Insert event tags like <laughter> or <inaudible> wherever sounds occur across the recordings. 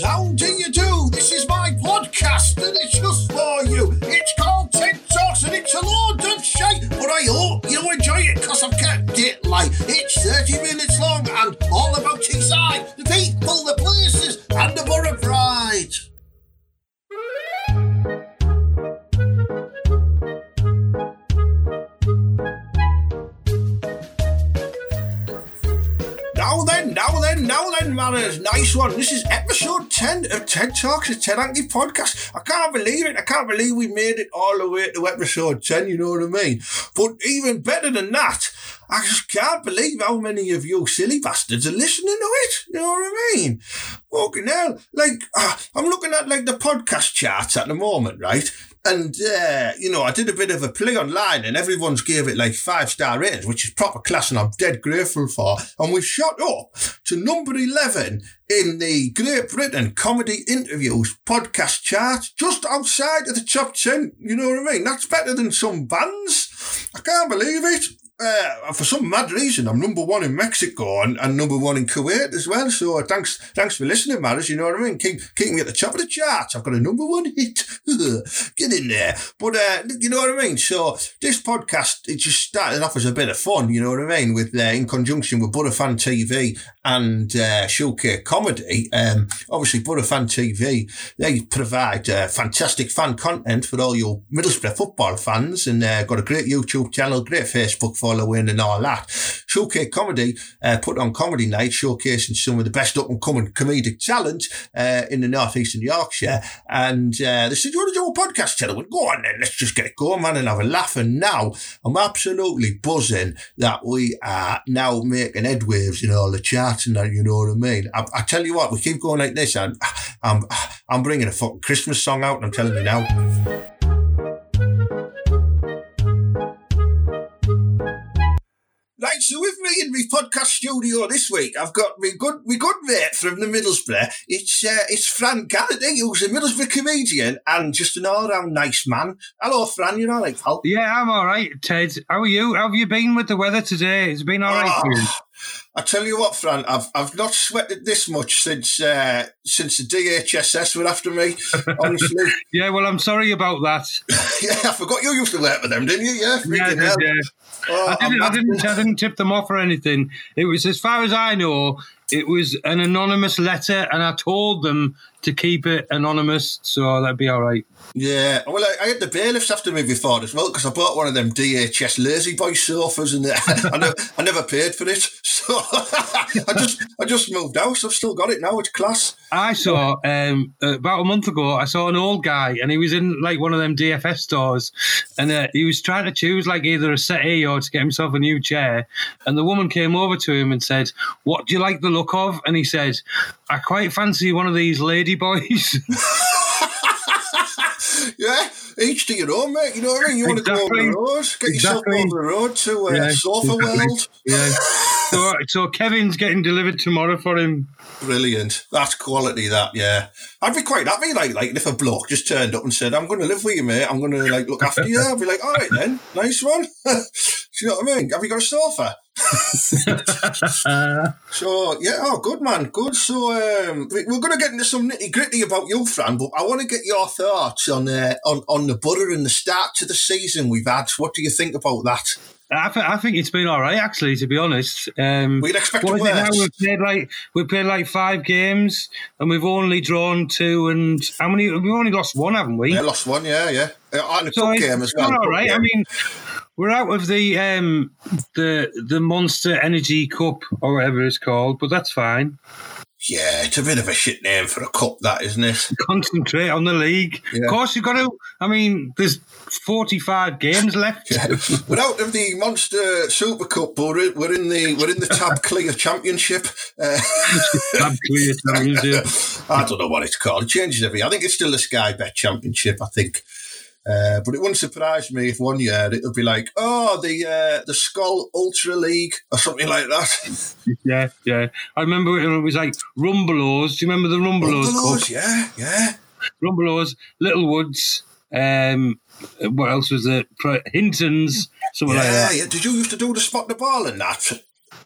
How do you do? Of Talks, a podcast. I can't believe it. I can't believe we made it all the way to episode 10, you know what I mean? But even better than that, I just can't believe how many of you silly bastards are listening to it. You know what I mean? Fucking hell. Like, uh, I'm looking at like the podcast charts at the moment, right? And, uh, you know, I did a bit of a play online and everyone's gave it like five star ratings, which is proper class and I'm dead grateful for. And we shot up to number 11 in the Great Britain comedy interviews podcast chart, just outside of the top 10. You know what I mean? That's better than some bands. I can't believe it uh, for some mad reason, I'm number one in Mexico and, and number one in Kuwait as well. So uh, thanks, thanks for listening, Maris. You know what I mean? Keep, keep me at the top of the charts. I've got a number one hit. <laughs> Get in there. But, uh, you know what I mean? So this podcast, it just started off as a bit of fun. You know what I mean? With, uh, in conjunction with Butterfan TV and, uh, Showcase Comedy. Um, obviously Butterfan TV, they provide, uh, fantastic fan content for all your Middlesbrough football fans and, uh, got a great YouTube channel, great Facebook following and all that. Showcase Comedy uh, put on comedy night, showcasing some of the best up and coming comedic talent uh, in the northeastern Yorkshire. And uh, they said, "You want to do a podcast?" Channel? Went, "Go on then, let's just get it going, man, and have a laugh." And now I'm absolutely buzzing that we are now making headwaves in all the charts You know what I mean? I, I tell you what, we keep going like this, and I'm I'm bringing a fucking Christmas song out. And I'm telling you now. Right, so with me in my podcast studio this week, I've got my good, my good mate from the Middlesbrough. It's uh, it's Fran Kennedy, who's a Middlesbrough comedian and just an all-round nice man. Hello, Fran. You're all right, pal? Yeah, I'm all right, Ted. How are you? How have you been with the weather today? It's been all right for you. I tell you what, Fran, I've I've not sweated this much since uh, since the DHSS were after me. Honestly. <laughs> yeah, well, I'm sorry about that. <laughs> yeah, I forgot you used to work with them, didn't you? Yeah, yeah, freaking hell. yeah. Oh, I didn't, I didn't, I didn't tip them off or anything. It was, as far as I know, it was an anonymous letter, and I told them to keep it anonymous, so that'd be all right. Yeah, well, I, I had the bailiffs after me before as well because I bought one of them DFS Lazy Boy sofas and <laughs> I, never, I never paid for it, so <laughs> I just I just moved house. I've still got it now. It's class. I saw um, about a month ago. I saw an old guy, and he was in like one of them DFS stores, and uh, he was trying to choose like either a settee or to get himself a new chair. And the woman came over to him and said, "What do you like the look of?" And he said, "I quite fancy one of these lady boys." <laughs> Yeah, each to your own, mate. You know what I mean? You want to go over Exactly. the road, get Exactly. yourself over the road to uh, Yeah, Sofa exactly. World. yeah. So, so Kevin's getting delivered tomorrow for him. Brilliant. That's quality. That yeah, I'd be quite happy. Like like if a bloke just turned up and said, "I'm going to live with you, mate. I'm going to like look after you." I'd be like, "All right then, nice one." <laughs> Do you know what I mean? Have you got a sofa? <laughs> So yeah, oh, good man, good. So um, we- we're going to get into some nitty gritty about you, Fran, but I want to get your thoughts on uh, on on the butter and the start to the season we've had. What do you think about that? I, th- I think it's been all right, actually. To be honest, um, We'd expect what it is it now? worse. We've played like we've played like five games, and we've only drawn two. And how many? We've only lost one, haven't we? Yeah, lost one. Yeah, yeah. Uh, and a So cup game as well. all right. I mean, we're out of the um, the the Monster Energy Cup or whatever it's called, but that's fine. yeah, it's a bit of a shit name for a cup, that isn't it? Concentrate on the league. Yeah. Of course, you've got to. I mean, there's 45 games left. <laughs> Yeah. We're out of the Monster Super Cup, but we're in, the we're in the Tab <laughs> Clear Championship. Uh, <laughs> Tab clear yeah. I don't know what it's called. It changes every. I think it's still the Sky Bet Championship. I think. Uh, but it wouldn't surprise me if one year it'll be like, oh, the uh, the Skull Ultra League or something like that. <laughs> Yeah, yeah. I remember it, was like Rumbelows. Do you remember the Rumbelows Cup? yeah, yeah. Rumbelows, Littlewoods. Um, what else was it? Hinton's, something like Yeah, that. yeah. Did you used to do the spot the ball and that?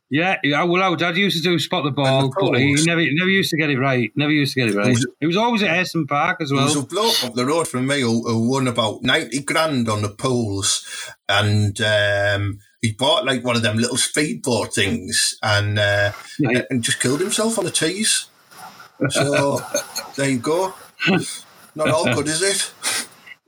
Yeah, yeah, well, our dad used to do spot the ball, the but he never, never used to get it right. Never used to get it right. was- It was always at Ayresome Park as There was well. a bloke up the road from me who, who won about 90 grand on the pools and um, he bought like one of them little speedboat things and uh, Right. and just killed himself on the Tees. So <laughs> there you go. Not all good, is it?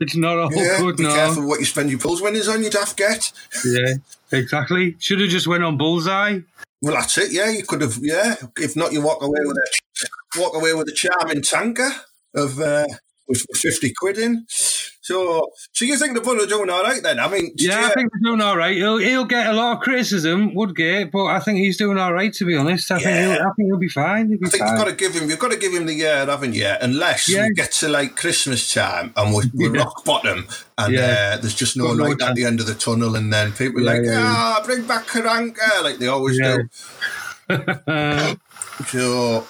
It's not all Yeah, good be now. careful what you spend your pools winnings on, you daft get. Yeah, exactly. Should have just went on bullseye. Well, that's it. Yeah, you could have. Yeah, if not, you walk away with a walk away with a charming tanker of uh, with fifty quid in. So, so you think the Bull are doing all right then? I mean, Yeah, you- I think he's doing all right. He'll, he'll get a lot of criticism, Woodgate, but I think he's doing all right. To be honest, I think Yeah. he'll, I think he'll be fine. He'll be I think fine. you've got to give him. You've got to give him the year, haven't you? Unless Yeah. we get to like Christmas time and we're, we're Yeah. rock bottom, and Yeah. uh, there's just no light at the end of the tunnel, and then people like, ah, bring back Karanka, like they always do. <laughs> So,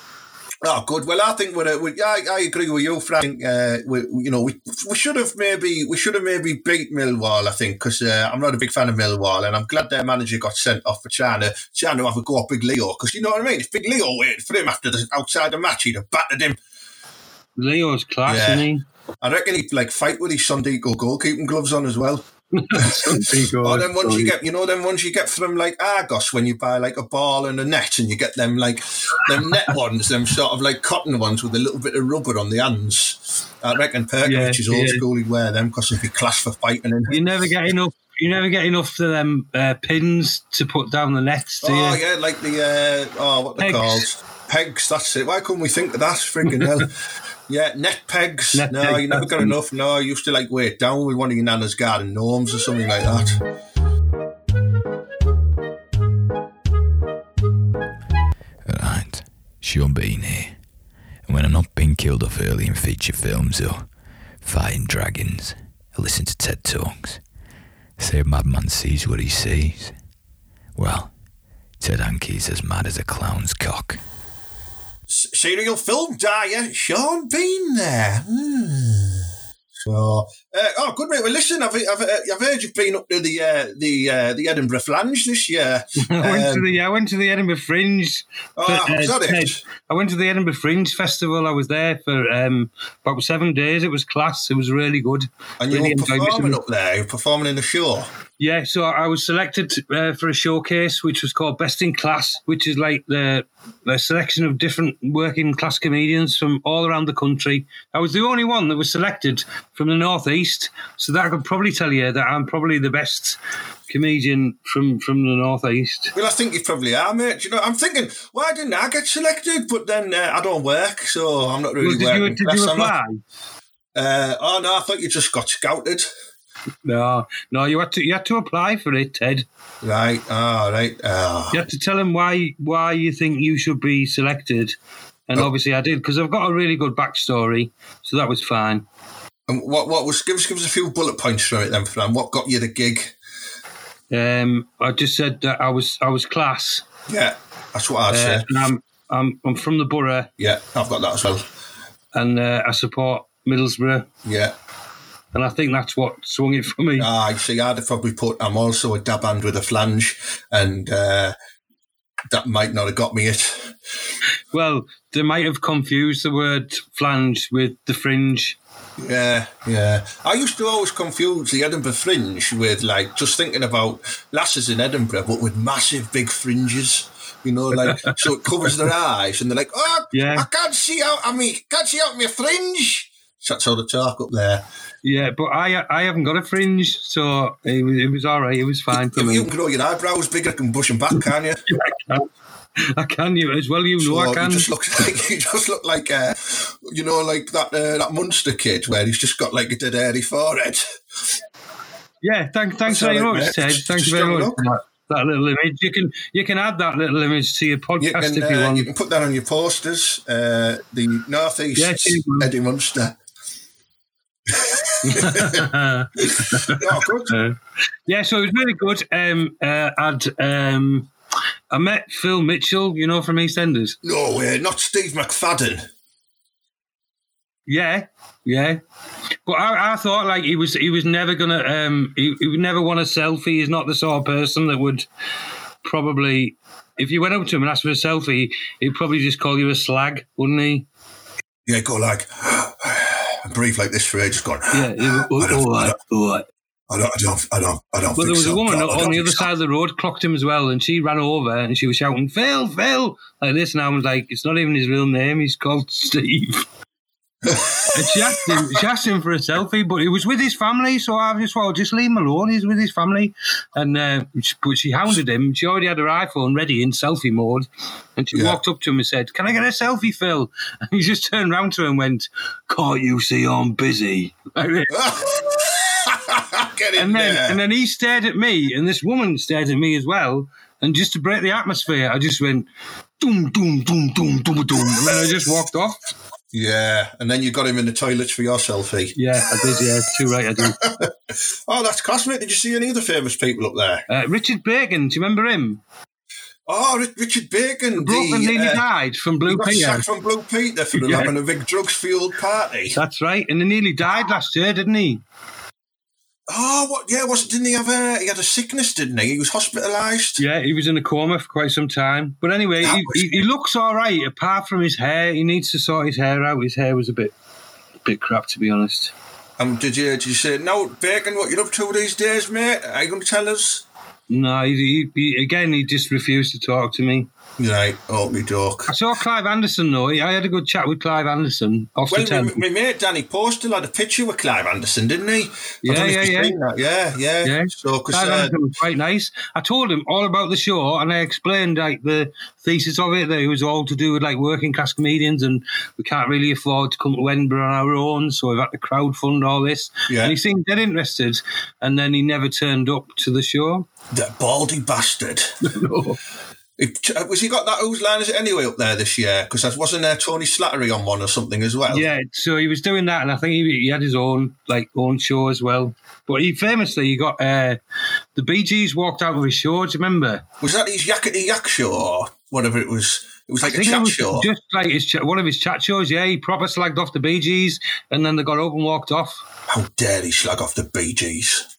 oh, good. Well, I think we're, we, I, I agree with you, Frank. Uh, we, you know, we, we should have maybe we should have maybe beat Millwall. I think because uh, I'm not a big fan of Millwall, and I'm glad their manager got sent off for trying to trying to have a go at Big Leo. Because you know what I mean. If Big Leo waited for him after the outside the match, he'd have battered him. Leo's class, Yeah. I reckon he'd like fight with his Sondico goalkeeping gloves on as well. <laughs> he? Or them ones you get, you know, them ones you get from like Argos when you buy like a ball and a net, and you get them like them net <laughs> ones, them sort of like cotton ones with a little bit of rubber on the ends. I reckon Percovich Yeah, is old yeah. school. He'd wear them because he'd be class for fighting. In. You never get enough. You never get enough of them uh, pins to put down the nets, do Oh you? yeah, like the uh, oh what they called pegs. That's it. Why couldn't we think of that? Freaking hell. <laughs> Yeah, net pegs. Net no, pegs, you never that's got enough. No, I used to like weigh it down with one of your nana's garden gnomes or something like that. Right, Sean Bean here. And when I'm not being killed off early in feature films or fighting dragons, I listen to TED Talks. Say a madman sees what he sees. Well, Ted Hankey's as mad as a clown's cock. Serial film dyer, Sean Bean there. Hmm. So, uh, oh, good mate. Well, listen, I've, I've, uh, I've heard you've been up to the uh, the uh, the Edinburgh Flange this year. <laughs> I went to Um, the I went to the Edinburgh Fringe. Oh, for, that it? Ted. I went to the Edinburgh Fringe Festival. I was there for um, about seven days. It was class. It was really good. And you Really were performing up there. You're performing in the show. Yeah, so I was selected uh, for a showcase which was called Best in Class, which is like the, the selection of different working class comedians from all around the country. I was the only one that was selected from the Northeast, so that I could probably tell you that I'm probably the best comedian from, from the Northeast. Well, I think you probably are, mate. You know, I'm thinking, why didn't I get selected? But then uh, I don't work, so I'm not really Well, did working. you, did you I? apply? Uh, oh no, I thought you just got scouted. No, no, you had to you had to apply for it, Ted. Right. Oh, right. Oh. You have to tell them why why you think you should be selected. And Oh. obviously I did because I've got a really good backstory, so that was fine. And what what was give us give us a few bullet points from it then, Fran. What got you the gig? Um, I just said that I was I was class. Yeah, that's what I'd Uh, say. I'm I'm I'm from the borough, Yeah, I've got that as well. and uh, I support Middlesbrough, Yeah. And I think that's what swung it for me. Ah, you see, I'd have probably put, I'm also a dab hand with a flange, and uh, that might not have got me it. Well, they might have confused the word flange with the fringe. Yeah, yeah. I used to always confuse the Edinburgh fringe with, like, just thinking about lasses in Edinburgh, but with massive big fringes. You know, like, <laughs> so it covers their eyes, and they're like, oh, Yeah. I can't see out, I mean, can't see out my fringe. So that's how they talk up there. Yeah, but I I haven't got a fringe, so it was, it was all right. It was fine for you me. can grow your eyebrows bigger, can bush them back, <laughs> can you? I can you as well. You know So I can. You just look <laughs> like you just look like uh, you know, like that uh, that Munster kid where he's just got like a dead hairy forehead. Yeah, thank, thanks all very much. Ted. Thanks very much. That, that little image. You can you can add that little image to your You podcast can if you uh, want. you can put that on your posters. Uh, the northeast man. Eddie Munster. Oh, good. Uh, yeah, so it was really good. Um, uh, I'd um, I met Phil Mitchell, you know, from EastEnders. No way, not Steve McFadden. Yeah, yeah. But I, I thought like he was he was never gonna um he, he would never want a selfie. He's not the sort of person that would probably if you went up to him and asked for a selfie, he'd probably just call you a slag, wouldn't he? Yeah, go like, and breathe like this for ages, going, Yeah. he would- I don't- all right, all right. I don't, I don't, I don't, I don't But think there was so. a woman don't on the other so. side of the road clocked him as well, and she ran over and she was shouting, "Phil, Phil!" like this, and I was like, "It's not even his real name. He's called Steve." <laughs> and she asked him, she asked him for a selfie, but he was with his family, so I just well, just leave him alone. He's with his family, and uh, she- but she hounded him. She already had her iPhone ready in selfie mode, and she Yeah. walked up to him and said, "Can I get a selfie, Phil?" <laughs> And he just turned round to her and went, "Can't you see I'm busy?" <laughs> Like this. Get in And then, there. and then he stared at me, and this woman stared at me as well. And just to break the atmosphere, I just went, doom, doom, doom, doom, doom, doom. And then I just walked off. Yeah, and then you got him in the toilets for your selfie. Yeah, I did. Yeah, too right, I did. <laughs> Oh, that's class, mate. Did you see any other famous people up there? Uh, Richard Bacon, do you remember him? Oh, Ri- Richard Bacon. The, nearly uh, died from Blue he Peter. sacked from Blue Peter for <laughs> Yeah. having a big drugs-fueled party. That's right. And he nearly died last year, didn't he? Oh, what? Yeah, was didn't he have a? He had a sickness, didn't he? He was hospitalised. Yeah, he was in a coma for quite some time. But anyway, he, was- he, he looks all right, apart from his hair. He needs to sort his hair out. His hair was a bit, a bit crap, to be honest. Um, did you did you say no, Bacon? What you up to these days, mate? Are you going to tell us? No, he, he, he, again, he just refused to talk to me. Right, oh me doc. I saw Clive Anderson though. I had a good chat with Clive Anderson off Well, my, my mate Danny Postal had a picture with Clive Anderson, didn't he? Yeah, don't know if yeah, yeah. Yeah, yeah. Yeah. So, Clive uh, Anderson was quite nice. I told him all about the show and I explained like the thesis of it that it was all to do with like working class comedians and we can't really afford to come to Edinburgh on our own, so we've had to crowdfund all this. Yeah. And he seemed dead interested, and then he never turned up to the show. that baldy bastard. <laughs> Uh, was he got that whose line is it anyway up there this year? Because wasn't there Tony Slattery on one or something as well? Yeah, so he was doing that, and I think he, he had his own like own show as well. But he famously he got uh, the Bee Gees walked out of his show. Do you remember? Was that his Yakety Yak show or whatever it was? It was like I a chat show. just like his ch- one of his chat shows. Yeah, he proper slagged off the Bee Gees, and then they got up and walked off. How dare he slag off the Bee Gees?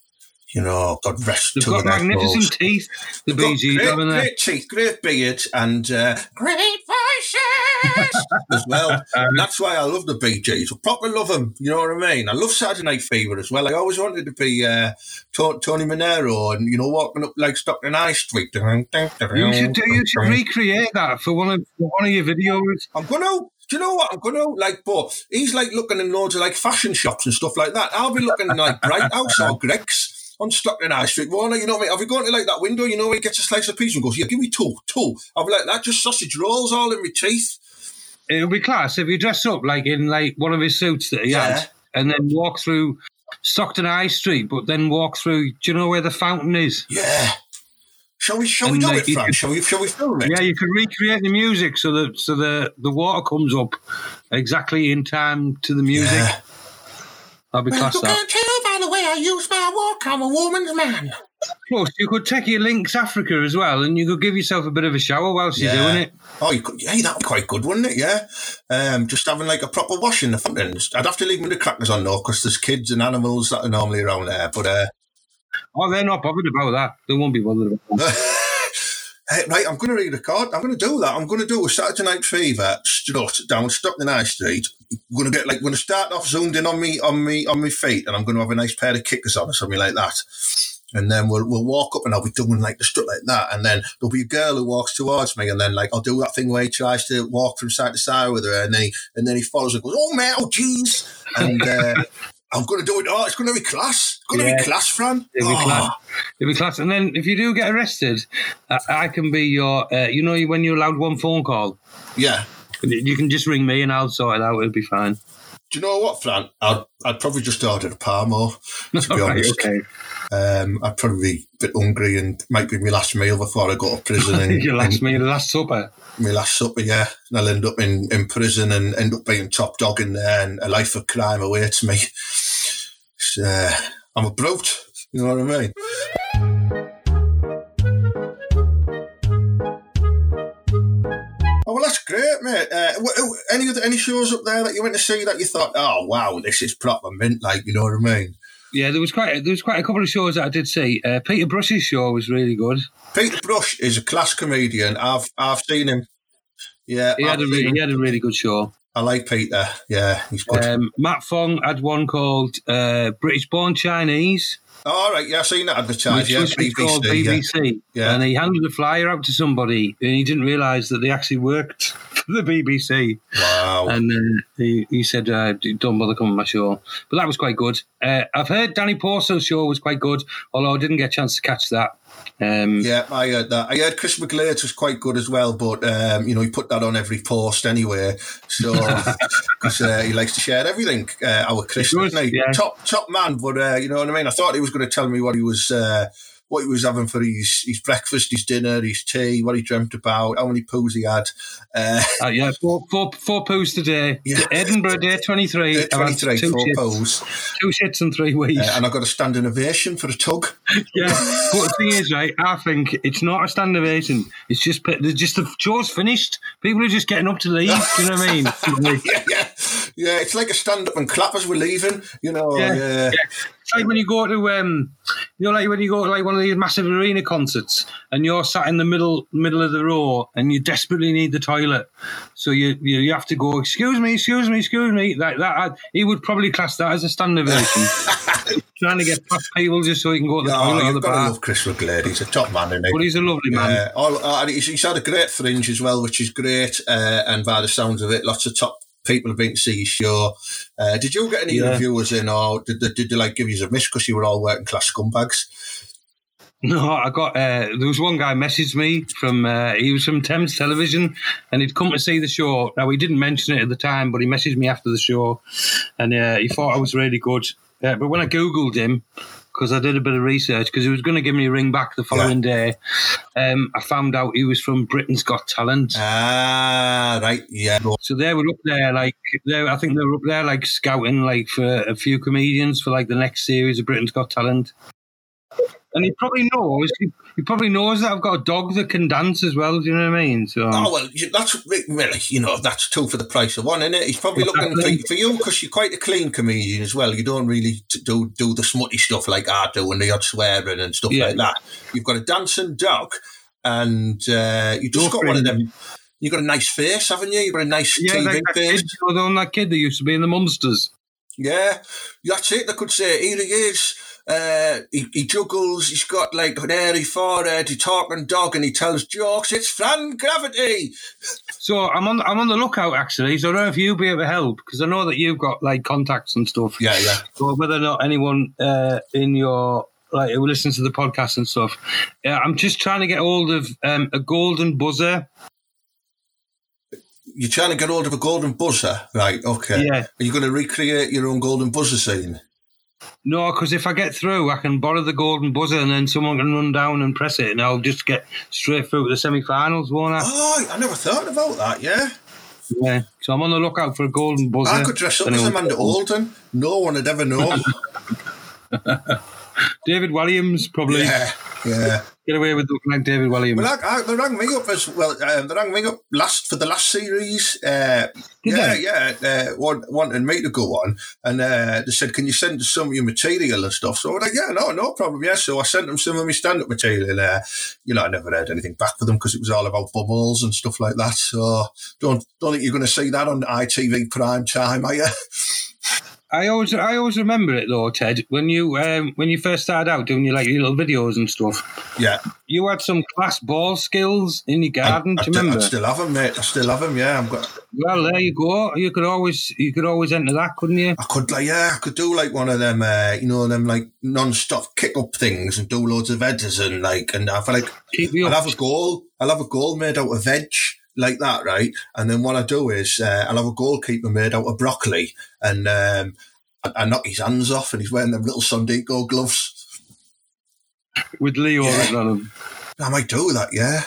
You know, God rest They've got magnificent teeth. The Bee Gees, great, haven't they? great teeth, great beard, and uh, great voices <laughs> as well. And that's why I love the Bee Gees. I proper love them. You know what I mean? I love Saturday Night Fever as well. I always wanted to be uh, Tony Manero and you know walking up like Stockton High Street. You should do, you should recreate that for one of for one of your videos. I'm gonna. Do you know what? I'm gonna like, but he's like looking in loads of like fashion shops and stuff like that. I'll be looking in like Bright House or Greggs on Stockton High Street. Warner, you know what I mean? I'll be going to like that window, you know, where he gets a slice of pizza and goes, Yeah, give me two, two. I'll be like, that just sausage rolls all in my teeth. It would be class if you dress up like in like one of his suits that he Yeah. had, and then walk through Stockton High Street, but then walk through. Do you know where the fountain is? Yeah. Shall we shall we do like, it, you Fran? Shall we shall we film it? Yeah, you could recreate the music so that so the the water comes up exactly in time to the music. Yeah. That'd be Well, class. you can't tell by the way I use my walk, I'm a woman's man. Plus, you could take your Lynx Africa as well, and you could give yourself a bit of a shower whilst you're doing it. Oh, you could, yeah, that'd be quite good, wouldn't it? Yeah. Um, just having like a proper wash in the front end. I'd have to leave me the crackers on though, because there's kids and animals that are normally around there. But uh, Oh, they're not bothered about that. They won't be bothered about that. <laughs> Hey, right, I'm going to re-record. I'm going to do that. I'm going to do a Saturday Night Fever strut down Stockton High Street. I'm going to get like, I'm going to start off zoomed in on me, on me, on my feet, and I'm going to have a nice pair of kickers on or something like that. And then we'll we'll walk up and I'll be doing like the strut like that. And then there'll be a girl who walks towards me, and then like I'll do that thing where he tries to walk from side to side with her, and then he and then he follows and goes, "Oh man, oh jeez," and. Uh, I'm going to do it. Oh, it's going to be class. It's going to be class, Fran. It'll be Oh. class. It'll be class. And then if you do get arrested, I, I can be your. Uh, you know when you're allowed one phone call, Yeah. you can just ring me and I'll sort it out. It'll be fine. Do you know what, Fran? I'd, I'd probably just order a Parmo, to be <laughs> Right, honest. okay. Um, I'd probably be a bit hungry and might be my last meal before I go to prison <laughs> and, Your last and meal, the last supper. my last supper, yeah. And I'll end up in, in prison and end up being top dog in there and a life of crime awaits me. Uh, I'm a brute, you know what I mean? Oh well, that's great, mate. Uh, any other any shows up there that you went to see that you thought, oh wow, this is proper mint, like you know what I mean? Yeah, there was quite there was quite a couple of shows that I did see. Uh, Peter Brush's show was really good. Peter Brush is a class comedian. I've I've seen him. Yeah, He had I've a really, he had a really good show. I like Peter. Yeah, he's good. Um, Matt Fong had one called uh, British Born Chinese, All right, yeah, I've seen that advertised. Yeah, was called BBC. Yeah. BBC. And he handed a flyer out to somebody, and he didn't realise that they actually worked <laughs> for the BBC. Wow. And uh, he, he said, uh, "Don't bother coming on my show." But that was quite good. Uh, I've heard Danny Porcel's show was quite good, although I didn't get a chance to catch that. Um, Yeah, I heard that. I heard Chris McGlade's was quite good as well, but um, you know he put that on every post anyway. So <laughs> because uh, he likes to share everything. Uh, our Chris, does, yeah. top top man. But uh, you know what I mean. I thought he was going to tell me what he was. What he was having for his, his breakfast, his dinner, his tea, what he dreamt about, how many poos he had. Uh, uh, yeah, four, four, four poos today. Yeah. Edinburgh Day 23. I've 23, two four shits, poos. two shits in three weeks. Uh, and I got a standing ovation for a tug. <laughs> Yeah, but the thing is, right? I think it's not a stand ovation. It's just they're just the show's finished. People are just getting up to leave. do you know what I mean? <laughs> Yeah, yeah, yeah. It's like a stand up and clap as we're leaving. You know, Yeah, yeah. Like when you go to um, you know, like when you go to like one of these massive arena concerts and you're sat in the middle middle of the row and you desperately need the toilet, so you you, you have to go. Excuse me, excuse me, excuse me. Like that, I, he would probably class that as a stand ovation. <laughs> Trying to get past people just so he can go to the no, toilet. You've got to bar. love Chris McGlade. He's a top man, isn't he? But he's a lovely man. Yeah, all, uh, and he's, he's had a great fringe as well, which is great. Uh, and by the sounds of it, lots of top people have been to see show. Uh, did you get any Yeah. reviewers in, or did they, did they like give you a miss because you were all working class scumbags? No, I got. Uh, there was one guy messaged me from. Uh, he was from Thames Television, and he'd come to see the show. Now he didn't mention it at the time, but he messaged me after the show, and uh, he thought I was really good. Uh, but when I googled him, because I did a bit of research, because he was going to give me a ring back the following day, um, I found out he was from Britain's Got Talent. Ah, right, yeah. So they were up there, like they, I think they were up there, like scouting, like for a few comedians for like the next series of Britain's Got Talent. And he probably knows. He, he probably knows that I've got a dog that can dance as well. Do you know what I mean? So Oh well, that's really, you know, that's two for the price of one, isn't it? He's probably looking for, for you because you're quite a clean comedian as well. You don't really do do the smutty stuff like I do and the odd swearing and stuff Yeah. like that. You've got a dancing dog, and uh, you just Go got one of them. You've got a nice face, haven't you? You've got a nice yeah, TV like that face. kid, you know, that kid that used to be in the Monsters. Yeah, that's it. They could say, here he is. Uh, he, he juggles. He's got like an airy forehead. He's talking dog, and he tells jokes. It's Fran Gravity. So I'm on I'm on the lookout actually. So I don't know if you'll be able to help because I know that you've got like contacts and stuff. Yeah, yeah. So whether or not anyone uh, in your like who listens to the podcast and stuff, yeah, I'm just trying to get hold of um, a golden buzzer. You're trying to get hold of a golden buzzer, right? Okay. Yeah. Are you going to recreate your own golden buzzer scene? No, because if I get through, I can borrow the golden buzzer and then someone can run down and press it, and I'll just get straight through to the semi-finals, won't I? Oh, I never thought about that. Yeah, Yeah. So I'm on the lookout for a golden buzzer. I could dress up as Amanda Holden. No one would ever know. <laughs> David Walliams probably yeah, yeah. Get away with looking like David Walliams. Well, I, I, they rang me up as well. Um, they rang me up last for the last series. Uh, yeah, they? yeah. Uh, want, wanting me to go on, and uh, they said, "Can you send us some of your material and stuff?" So I was like, "Yeah, no, no problem." Yeah, so I sent them some of my stand-up material. Uh, you know, I never heard anything back for them because it was all about bubbles and stuff like that. So don't don't think you're going to see that on ITV prime time, are you? <laughs> I always, I always remember it though, Ted. When you, um, when you first started out doing your like your little videos and stuff, yeah. you had some class ball skills in your garden. I, do you I, remember? I still have them, mate. I still have them. Yeah, I'm got. well, there you go. You could always, you could always enter that, couldn't you? I could like yeah, I could do like one of them, uh, you know, them like non-stop kick-up things and do loads of headers and like, and I feel like I'll up. have a goal. I'll have a goal made out of veg like that, right? And then what I do is uh, I'll have a goalkeeper made out of broccoli, and um, I, I knock his hands off, and he's wearing them little Sondico gloves. with Leo Yeah. on. I might do that, yeah.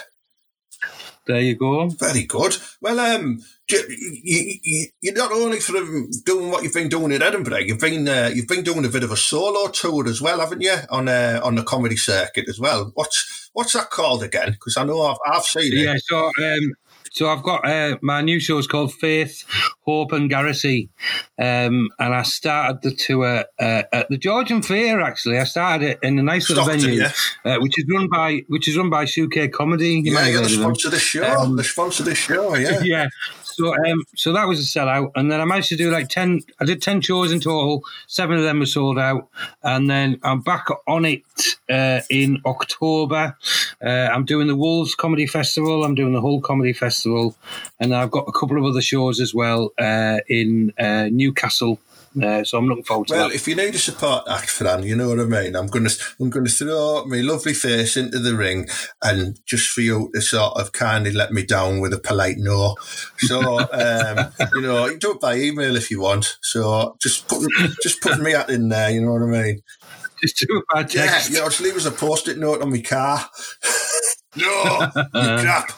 There you go. Very good. Well, um, you, you, you, you're not only from doing what you've been doing in Edinburgh, you've been uh, you've been doing a bit of a solo tour as well, haven't you? On uh, on the comedy circuit as well. What's what's that called again? Because I know I've, I've seen it. Yeah. So, um, so I've got uh, my new show is called Faith Hope and Garrity, um, and I started the tour uh, at the Georgian Theatre. Actually, I started it in a nice little Stockton, venue, yeah. uh, which is run by which is run by Suke Comedy. You Yeah, might you're the heard of them. sponsor of the show. Um, the sponsor of the show, yeah. <laughs> yeah. So um, so that was a sellout, and then I managed to do like ten. I did ten shows in total. Seven of them were sold out, and then I'm back on it uh, in October. Uh, I'm doing the Wolves Comedy Festival. I'm doing the Hull Comedy Festival, and I've got a couple of other shows as well uh, in uh, Newcastle. Uh, so I'm looking forward to Well, that. if you need a support act, Fran, you know what I mean. I'm gonna I'm gonna throw my lovely face into the ring, and just for you to sort of kindly let me down with a polite no. So um, you know, you do it by email if you want. So just put just put me at in there. You know what I mean? Just do it by Yeah, text. you know, just leave us a post-it note on my car. <laughs> no, you crap.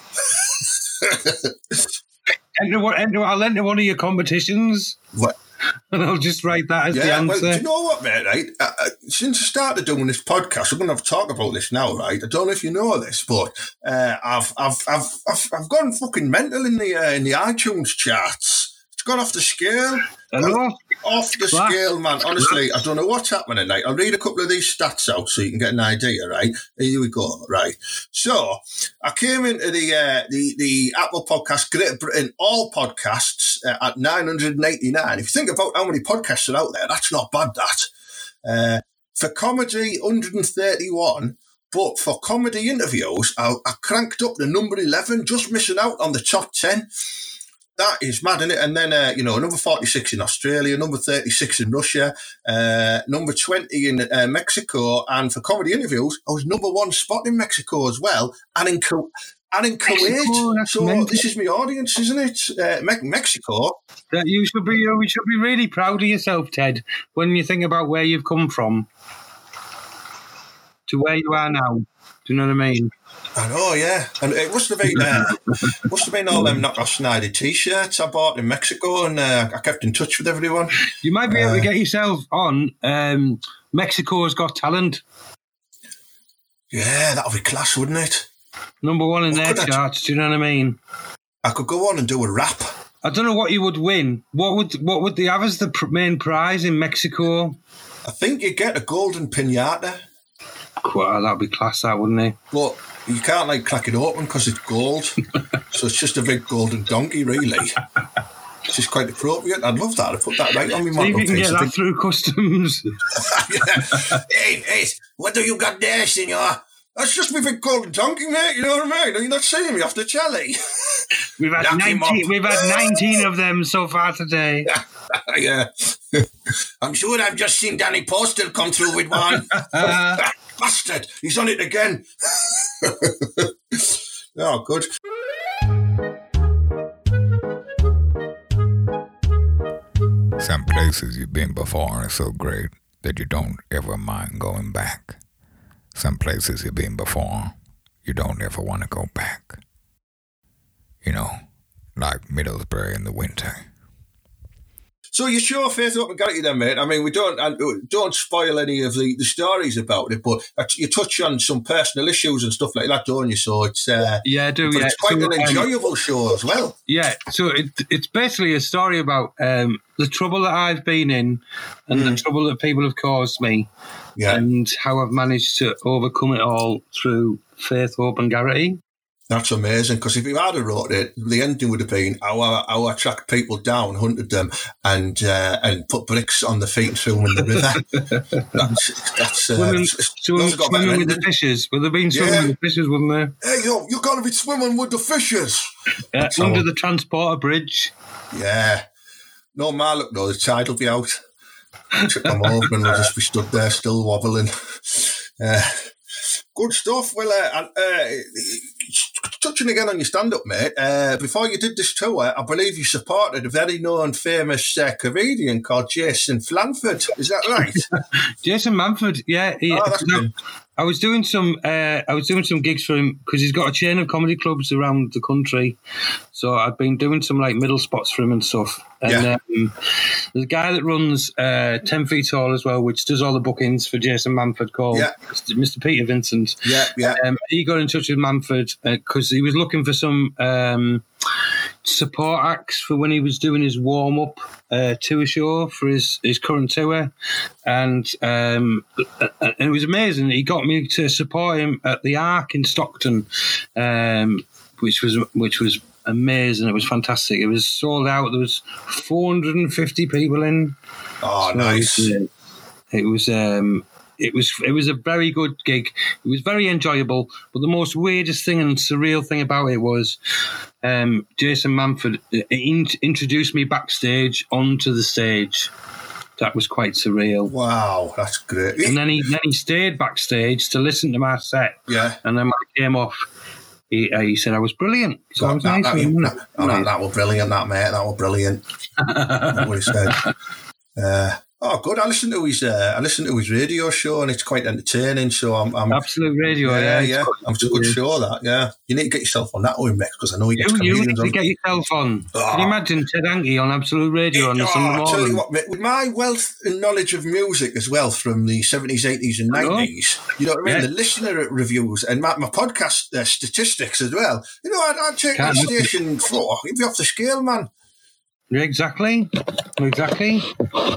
Enter, enter, I'll enter one of your competitions, What? <laughs> and I'll just write that as the Yeah, well, answer. do you know what, mate? Right, uh, uh, since I started doing this podcast, we're going to have to talk about this now, right? I don't know if you know this, but uh, I've, I've, I've, I've, I've gone fucking mental in the uh, in the iTunes charts. It's gone off the scale, Hello? Off the Class. scale, man. Honestly, I don't know what's happening. Right, I'll read a couple of these stats out so you can get an idea. Right, here we go. Right, so I came into the uh, the the Apple Podcast Great Britain All Podcasts uh, at 989. If you think about how many podcasts are out there, that's not bad. That uh, for comedy, 131. But for comedy interviews, I, I cranked up the number 11, just missing out on the top 10. That is mad, isn't it? And then, uh, you know, number 46 in Australia, number 36 in Russia, uh, number 20 in uh, Mexico. And for comedy interviews, I was number one spot in Mexico as well, and in, Ku- and in Kuwait. So mental. this is my audience, isn't it? Uh, Me- Mexico. That you should be you should be really proud of yourself, Ted, when you think about where you've come from to where you are now. Do you know what I mean? I know, yeah. And it must have been, uh, <laughs> must have been all them knockoff Snyder t-shirts I bought in Mexico, and uh, I kept in touch with everyone. You might be able Uh, to get yourself on um, Mexico's Got Talent, Yeah, that would be class, wouldn't it? number one in Well, their charts. Do you know what I mean? I could go on and do a rap. I don't know what you would win. What would what would they have as the pr- main prize in Mexico? I think you get a golden pinata, Well, that'd be class, that wouldn't it? but you can't like crack it open because it's gold. <laughs> so it's just a big golden donkey, really. It's just quite appropriate. I'd love that. I'd put that right on my See if you can get that through customs. <laughs> hey, hey, what do you got there, senor? That's just my big golden donkey, mate. You know what I mean? Are you not seeing me off the telly? <laughs> We've had Knock nineteen. We've had nineteen of them so far today. yeah. I'm sure I've just seen Danny Postel come through with one. Bastard, he's on it again. <laughs> Some places you've been before are so great that you don't ever mind going back. Some places you've been before, you don't ever want to go back. You know, like Middlesbrough in the winter. So you sure Faith Hope and Garrity then, mate? I mean, we don't and uh, don't spoil any of the, the stories about it, but uh, you touch on some personal issues and stuff like that, don't you? So it's uh, Yeah, I do. yeah. it's quite So, an um, enjoyable show as well. Yeah, so it, it's basically a story about um, the trouble that I've been in and the trouble that people have caused me Yeah, and how I've managed to overcome it all through faith, hope, and Garrity. That's amazing. Because if you had wrote it, the ending would have been how I tracked people down, hunted them, and uh, and put bricks on the feet and threw them in the river. <laughs> that's that's uh, it's- swimming, swimming with the fishes. Would there been swimming Yeah. with the fishes, wouldn't there? Hey, yo, you're going to be swimming with the fishes. Yeah, That's under the transporter bridge. Yeah. No, my look, though, the tide will be out. Trip them over and we'll just be stood there still wobbling. Uh, good stuff. Well, uh, uh, touching again on your stand up, mate, uh, before you did this tour, I believe you supported a very known, famous uh, comedian called Jason Flanford. Is that right? <laughs> Jason Manford, yeah, he, Oh, good. I was doing some, uh, I was doing some gigs for him because he's got a chain of comedy clubs around the country. So I've been doing some like middle spots for him and stuff. And Yeah. um, there's a guy that runs uh, Ten Feet Tall as well, which does all the bookings for Jason Manford called Yeah. Mr. Peter Vincent. yeah, yeah. Um, he got in touch with Manford because he was looking for some. Um, support acts for when he was doing his warm up uh, tour show for his, his current tour, and um, and it was amazing. He got me to support him at the ARC in Stockton, um, which was which was amazing. It was fantastic. It was sold out. There was 450 people in. Oh, So nice. It was, it was um, it was it was a very good gig. It was very enjoyable. But the most weirdest thing and surreal thing about it was um, Jason Manford uh, in- introduced me backstage onto the stage. That was quite surreal. Wow, that's great. And then he then he stayed backstage to listen to my set. Yeah. And then when I came off, he, uh, he said I was brilliant. So I was that, nice. that, him, that, that, that was brilliant, that mate. That was brilliant. What he said. <laughs> Uh, oh, good. I listened to his. Uh, I listened to his radio show, and it's quite entertaining. So I'm. I'm Absolute radio. yeah, Yeah, yeah. It's a good show. That. Yeah. You need to get yourself on that one, mate, because I know he gets You, you need comedians to get yourself on. Can Oh. you imagine Ted Hankey on Absolute Radio on the Oh, Sunday I tell you what, mate, with my wealth and knowledge of music as well from the 70s, 80s, and 90s, you know what I mean? Yeah. The listener reviews and my, my podcast uh, statistics as well. You know, I'd, I'd take Can't that station for, you'd be off the scale, man. Yeah, exactly, exactly.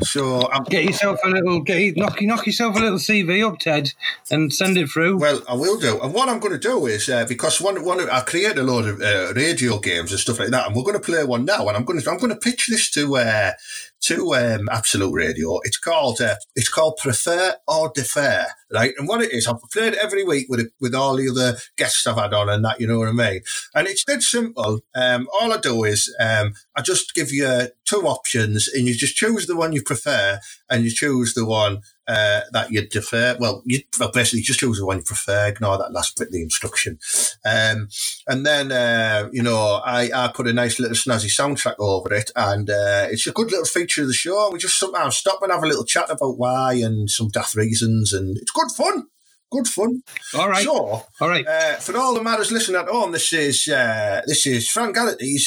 So, I'm, Get yourself a little, get knock, knock yourself a little CV up, Ted, and send it through. Well, I will do. And what I'm going to do is uh, because one one of- I create a load of uh, radio games and stuff like that, and we're going to play one now. And I'm going to I'm going to pitch this to uh, to um, Absolute Radio. It's called uh, it's called Prefer or Defer, right? And what it is, I've played it every week with with all the other guests I've had on and that. You know what I mean? And it's dead simple. Um, all I do is um, I just give you two options, and you just choose the one you prefer, and you choose the one uh, that you'd defer. Well, you well, basically just choose the one you prefer. Ignore that last bit of the instruction. Um, and then, uh, you know, I, I put a nice little snazzy soundtrack over it. And uh, it's a good little feature of the show. We just sometimes stop and have a little chat about why and some daft reasons. And it's good fun. Good fun. all right, So, all right. uh, for all the matters listening at home, this is uh, this is Frank Garrity,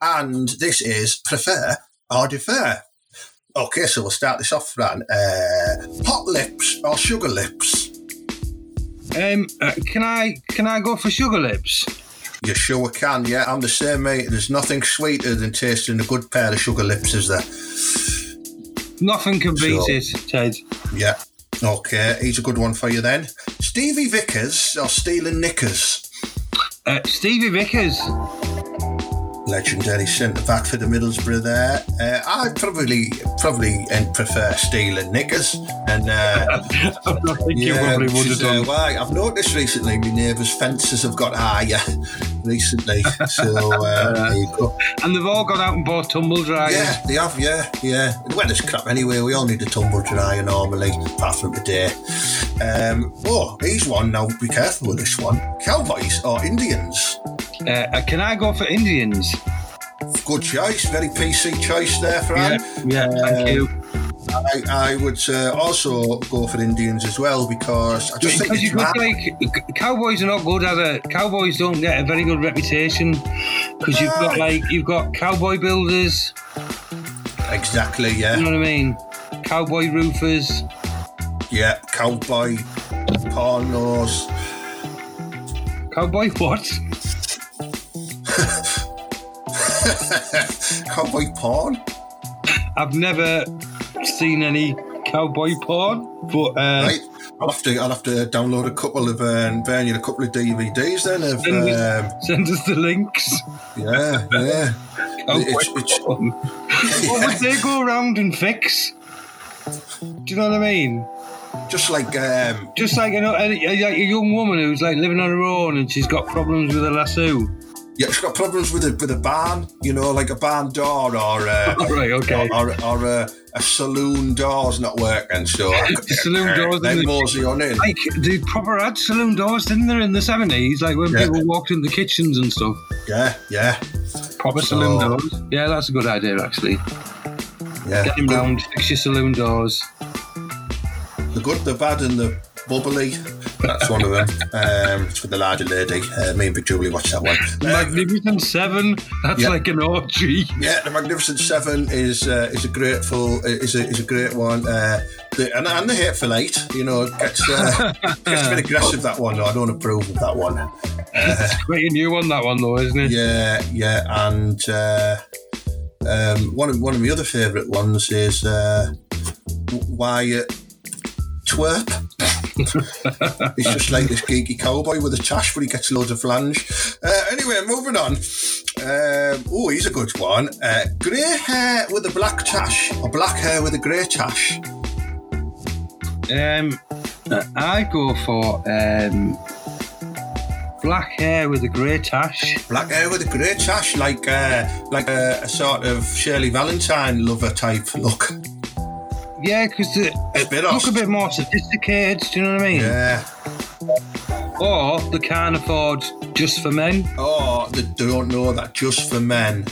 and this is Prefer or Defer. Okay, so we'll start this off, Fran. Uh, hot lips or sugar lips? Um, uh, can I can I go for sugar lips? You sure can, yeah. I'm the same, mate. There's nothing sweeter than tasting a good pair of sugar lips, is there? Nothing can beat Sure. it, Ted. Yeah. Okay, he's a good one for you then. Stevie Vickers or stealing knickers? Uh, Stevie Vickers. Legendary centre back for the Middlesbrough there. Uh, I probably probably prefer stealing knickers. And uh, <laughs> I think you yeah, probably which would have is, uh, done. why I've noticed recently my neighbours' fences have got higher <laughs> recently. So <laughs> uh, there you go. And they've all gone out and bought tumble dryers. Yeah, they have. Yeah, yeah. The weather's crap anyway. We all need a tumble dryer normally, apart from today. Um, oh, here's one. Now be careful with this one. Cowboys or Indians? Uh, uh, can I go for Indians? Good choice. Very PC choice there, Yeah, Fran. yeah. Thank you. I, I would uh, also go for Indians as well because I just think Because it's you've got like cowboys are not good at it. Cowboys don't get a very good reputation because you've got like you've got cowboy builders. Exactly, Yeah. You know what I mean? Cowboy roofers. Yeah, cowboy, pornos. Cowboy what? <laughs> cowboy porn? I've never seen any cowboy porn, but uh, Right. I'll have to I'll have to download a couple of and a couple of DVDs then of send, um, us, send us the links. yeah, yeah. Cowboy It's- it's- porn. <laughs> What would they go around and fix? Do you know what I mean? Just like um, Just like you know, a, a, a young woman who's like living on her own and she's got problems with a lasso. Yeah, it's got problems with a with a barn, you know, like a barn door or uh, <laughs> Right, okay. or, or a, a saloon door's not working. So <laughs> Saloon doors Then in the- mosey on in. Like they proper had saloon doors, didn't there, in the seventies? Like when Yeah. people walked in the kitchens and stuff. Yeah, yeah, Proper saloon doors. Yeah, that's a good idea actually. yeah. Get him round, fix your saloon doors. The good, the bad, and the bubbly. That's one of them. Um, it's with the larger lady. Uh, me and Big Julie watched that one. Uh, Magnificent Seven. That's Yeah. like an orgy. yeah, the Magnificent Seven is uh, is a grateful is a, is a great one. Uh, the, and, and the Hateful Eight, you know, gets uh, <laughs> gets a bit aggressive. That one, though. I don't approve of that one. It's Quite a new one, that one though, isn't it? Yeah, yeah, and uh, um, one of one of my other favourite ones is uh, Wyatt Twerp. <laughs> He's just like this geeky cowboy with a tash, but he gets loads of flange. Uh, anyway, moving on. Um, oh, he's a good one. Uh, grey hair with a black tash, or black hair with a grey tash. Um, I go for um, black hair with a grey tash. Black hair with a grey tash, like uh, like a, a sort of Shirley Valentine lover type look. Yeah, because they It's a bit look a bit more sophisticated. Do you know what I mean? Yeah. Or they can't afford just for men. Oh, they don't know that just for men,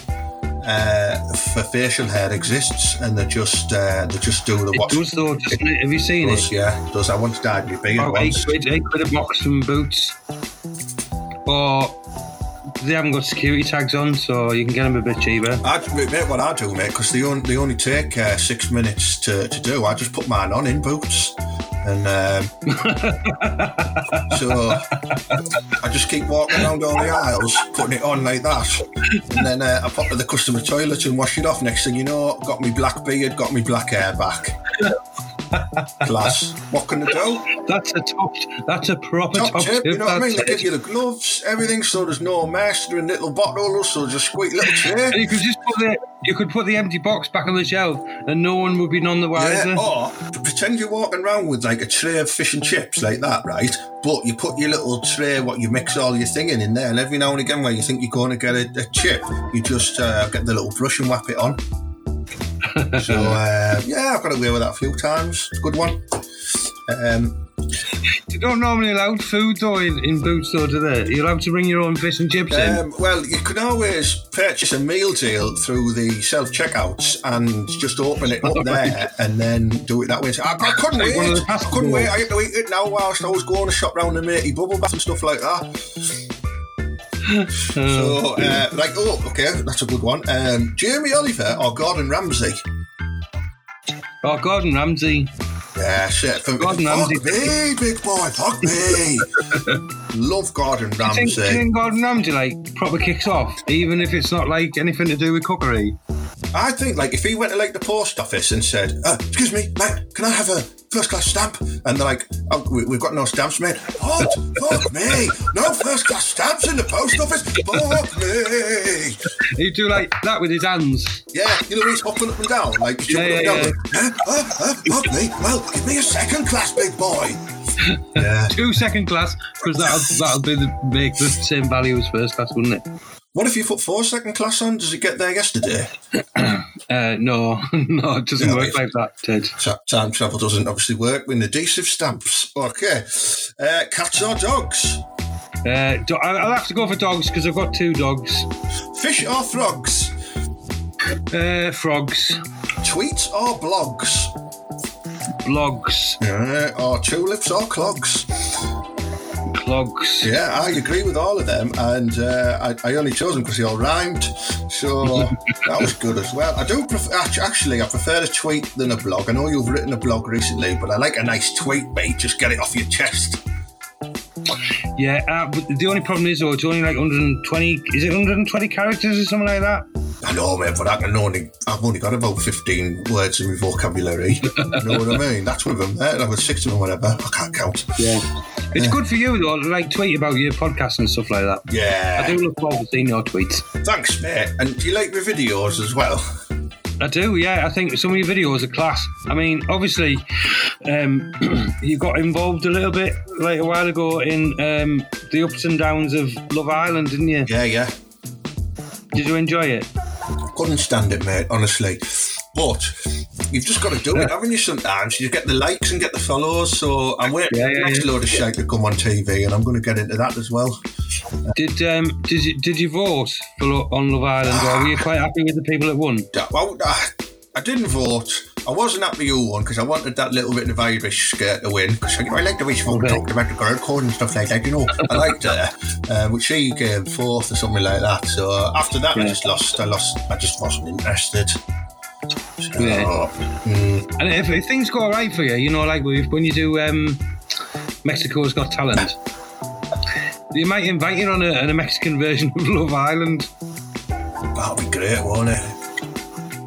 uh, for facial hair exists, and they just uh, they just do the It what does though, doesn't it? Have you seen does. it? Yeah, it does. I once dyed my beard eight once. quid, eight quid a box from Boots. Or they haven't got security tags on, so you can get them a bit cheaper. I, mate, what I do, mate, because they, on, they only take uh, six minutes to, to do. I just put mine on in boots, and um, <laughs> so I just keep walking around all the aisles, putting it on like that, and then uh, I pop to the customer toilet and wash it off. Next thing you know, got me black beard, got me black hair back. Class. What can I do? That's a top. That's a proper top, Top tip, you know what I mean? They give you the gloves, everything, so there's no mess. They're in little bottles, so just squeak little <laughs> tray. And you could just put the you could put the empty box back on the shelf, and no one would be none the wiser. Yeah, or pretend you're walking around with like a tray of fish and chips like that, right? But you put your little tray, what you mix all your thing in, in there, and every now and again, where you think you're going to get a, a chip, you just uh, get the little brush and whap it on. <laughs> so uh, yeah, I've got away with that a few times. It's a good one. Um, You don't normally allow food though in, in Boots though, do they? You're allowed to bring your own fish and chips in. um, well, you can always purchase a meal deal through the self checkouts and just open it up <laughs> there and then do it that way. So I, I couldn't wait. I couldn't wait. I had to eat it now whilst I was going to shop round the matey bubble bath and stuff like that. So, uh, like, oh, okay, that's a good one. Um, Jamie Oliver or Gordon Ramsay? Oh, Gordon Ramsay. Yeah, shit. For Gordon fuck Ramsay. me, big boy, fuck me. <laughs> Love Gordon Do you think, do you think Gordon Ramsay like proper kicks off, even if it's not like anything to do with cookery? I think, like, if he went to like the post office and said, uh, "Excuse me, mate, can I have a first class stamp?" and they're like, "Oh, we, we've got no stamps, mate." What? Fuck me! No first class stamps in the post office. Fuck me! He'd do like that with his hands. Yeah, you know he's hopping up and down, like he's Yeah, up yeah, and down. Like, uh, fuck me! Well, give me a second class, big boy. Yeah. <laughs> Two second class, because that'll that'll be the make the same value as first class, wouldn't it? What if you put four second class on? Does it get there yesterday? <clears throat> Uh, no, <laughs> no, it doesn't Yeah, work like that, Ted. Ta- Time travel doesn't obviously work with adhesive stamps. Okay. Uh, cats or dogs? Uh, do- I- I'll have to go for dogs because I've got two dogs. Fish or frogs? Uh, frogs, Tweets or blogs? blogs, Yeah, or tulips or clogs? Clogs. Yeah, I agree with all of them, and uh, I, I only chose them because they all rhymed. So <laughs> that was good as well. I do prefer, actually, I prefer a tweet than a blog. I know you've written a blog recently, but I like a nice tweet, mate. Just get it off your chest. Yeah, uh, but the only problem is though, it's only like 120. Is it 120 characters or something like that? I know, mate, but I can only, I've only got about 15 words in my vocabulary. <laughs> you know what I mean? That's with them there. I've got six of them, whatever. I can't count. Yeah. It's good for you though, to like tweet about your podcast and stuff like that. Yeah. I do look forward to seeing your tweets. Thanks, mate. And do you like my videos as well? I do, yeah. I think some of your videos are class. I mean, obviously, um, <clears throat> you got involved a little bit like a while ago in um, the ups and downs of Love Island, didn't you? Yeah, yeah. Did you enjoy it? Couldn't stand it, mate, honestly. But you've just got to do it, haven't you, sometimes? You get the likes and get the follows, so I'm waiting Yeah, for the yeah, next yeah. load of shite to come on TV, and I'm going to get into that as well. Did um did you did you vote for on Love Island, or were you quite happy with the people that won? Well, I, I didn't vote. I wasn't happy you won because I wanted that little bit of Irish skirt to win because I, I like the way she Okay. talked about the girl code and stuff like that. You know, I liked her. Um, but she came fourth or something like that. So after that, I just lost. I lost. I just wasn't interested. Yeah. mm, And if, if things go all right for you, you know, like when you do um, Mexico's Got Talent, they might invite you on a, on a Mexican <laughs> version of Love Island. that'd be great, won't it?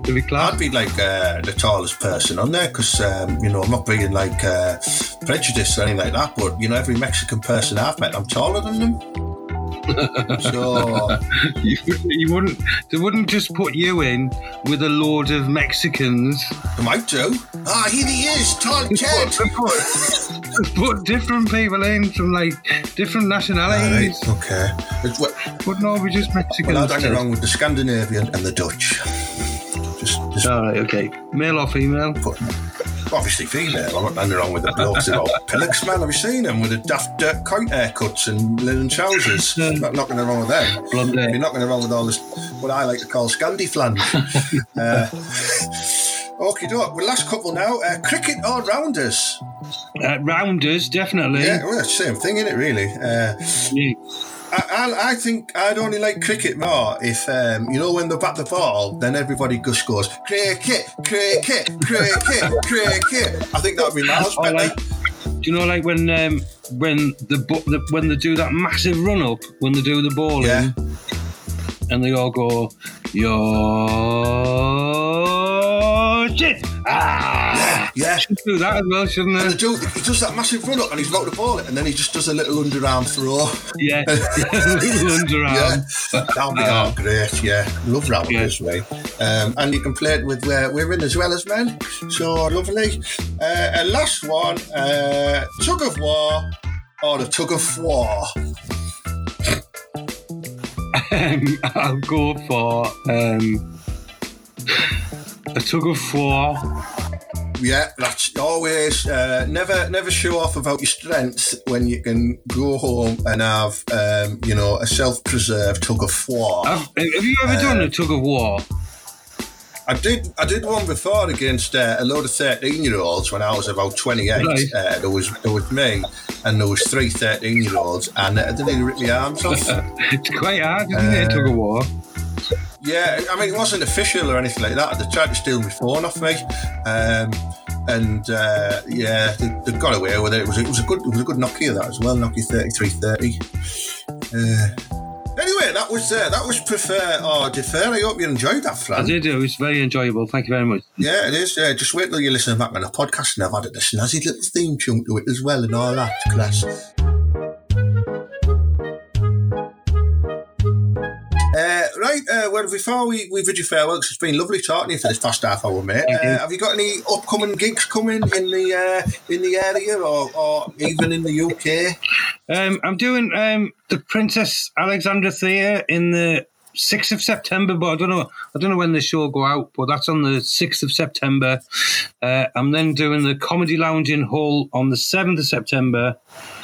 To be class. I'd be like uh, the tallest person on there because um, you know I'm not being like uh, prejudiced or anything like that. But you know, every Mexican person I've met, I'm taller than them. So <laughs> You, you wouldn't. They wouldn't just put you in with a load of Mexicans. I might do. Ah, here he is, tall Ted. <laughs> Put, put different people in from like different All right, nationalities. okay. It's, well, Wouldn't all be just Mexicans. well, I'd hang around with the Scandinavian and the Dutch. Just, just All right, okay. Male or female? put, obviously female. I'm not hanging around with the blokes that old pillocks, man. Have you seen them with the daft dirt coat haircuts and linen trousers? not knocking around with them. Blonde. You're knocking around with all this, what I like to call Scandi flange. <laughs> uh, okay, doke. Well, last couple now. Uh, cricket all rounders. Uh, rounders, definitely. Yeah, well, same thing, isn't it, really? Uh, Yeah. I, I, I think I'd only like cricket more if, um, you know, when they bat the ball, then everybody just goes, cricket, cricket, cricket, <laughs> cricket. I think that would be miles Or like, do you know, like when um, when the, the when they do that massive run up when they do the bowling, Yeah. and they all go, "Yo, shit!" Ah, yeah. should do that as well, shouldn't And they? the dude, he does that massive run up and he's about to ball it, and then he just does a little underarm throw. Yeah, <laughs> <laughs> little underarm. Yeah, that'll be oh, great. Yeah, love rounders, right? Um, and you can play it with uh, women as well as men. So lovely. Uh, and last one, uh, tug of war or the tug of war. <laughs> Um, I'll go for um, a tug of war. Yeah, that's always uh, never never show off about your strengths when you can go home and have um, you know a self preserved tug of war. Have, have you ever Uh, done a tug of war? I did I did one before against uh, a load of 13 year olds when I was about 28. Right. Uh, there was there was me and there was three 13 year olds and uh, they nearly ripped my arms off. <laughs> It's quite hard, isn't it? A tug of war. Yeah, I mean it wasn't official or anything like that. They tried to steal my phone off me. Um, and uh, yeah, they, they got away with it. It was it was a good it was a good Nokia that as well, Nokia 3330. Uh, anyway, that was uh, that was prefer or defer. I hope you enjoyed that, I did. It was very enjoyable. Thank you very much. Yeah, it is. Uh, just wait till you listen back on the podcast and I've added a snazzy little theme tune to it as well and all that. Class. Right, uh, well, before we, we bid you farewell, 'cause it's been lovely talking to you for this past half hour, mate. Uh, have you got any upcoming gigs coming in the uh, in the area or, or even in the UK? Um, I'm doing um, the Princess Alexandra Theatre in the sixth of September, but I don't know. I don't know when the show will go out, but that's on the sixth of September. Uh, I'm then doing the Comedy Lounge in Hull on the seventh of September.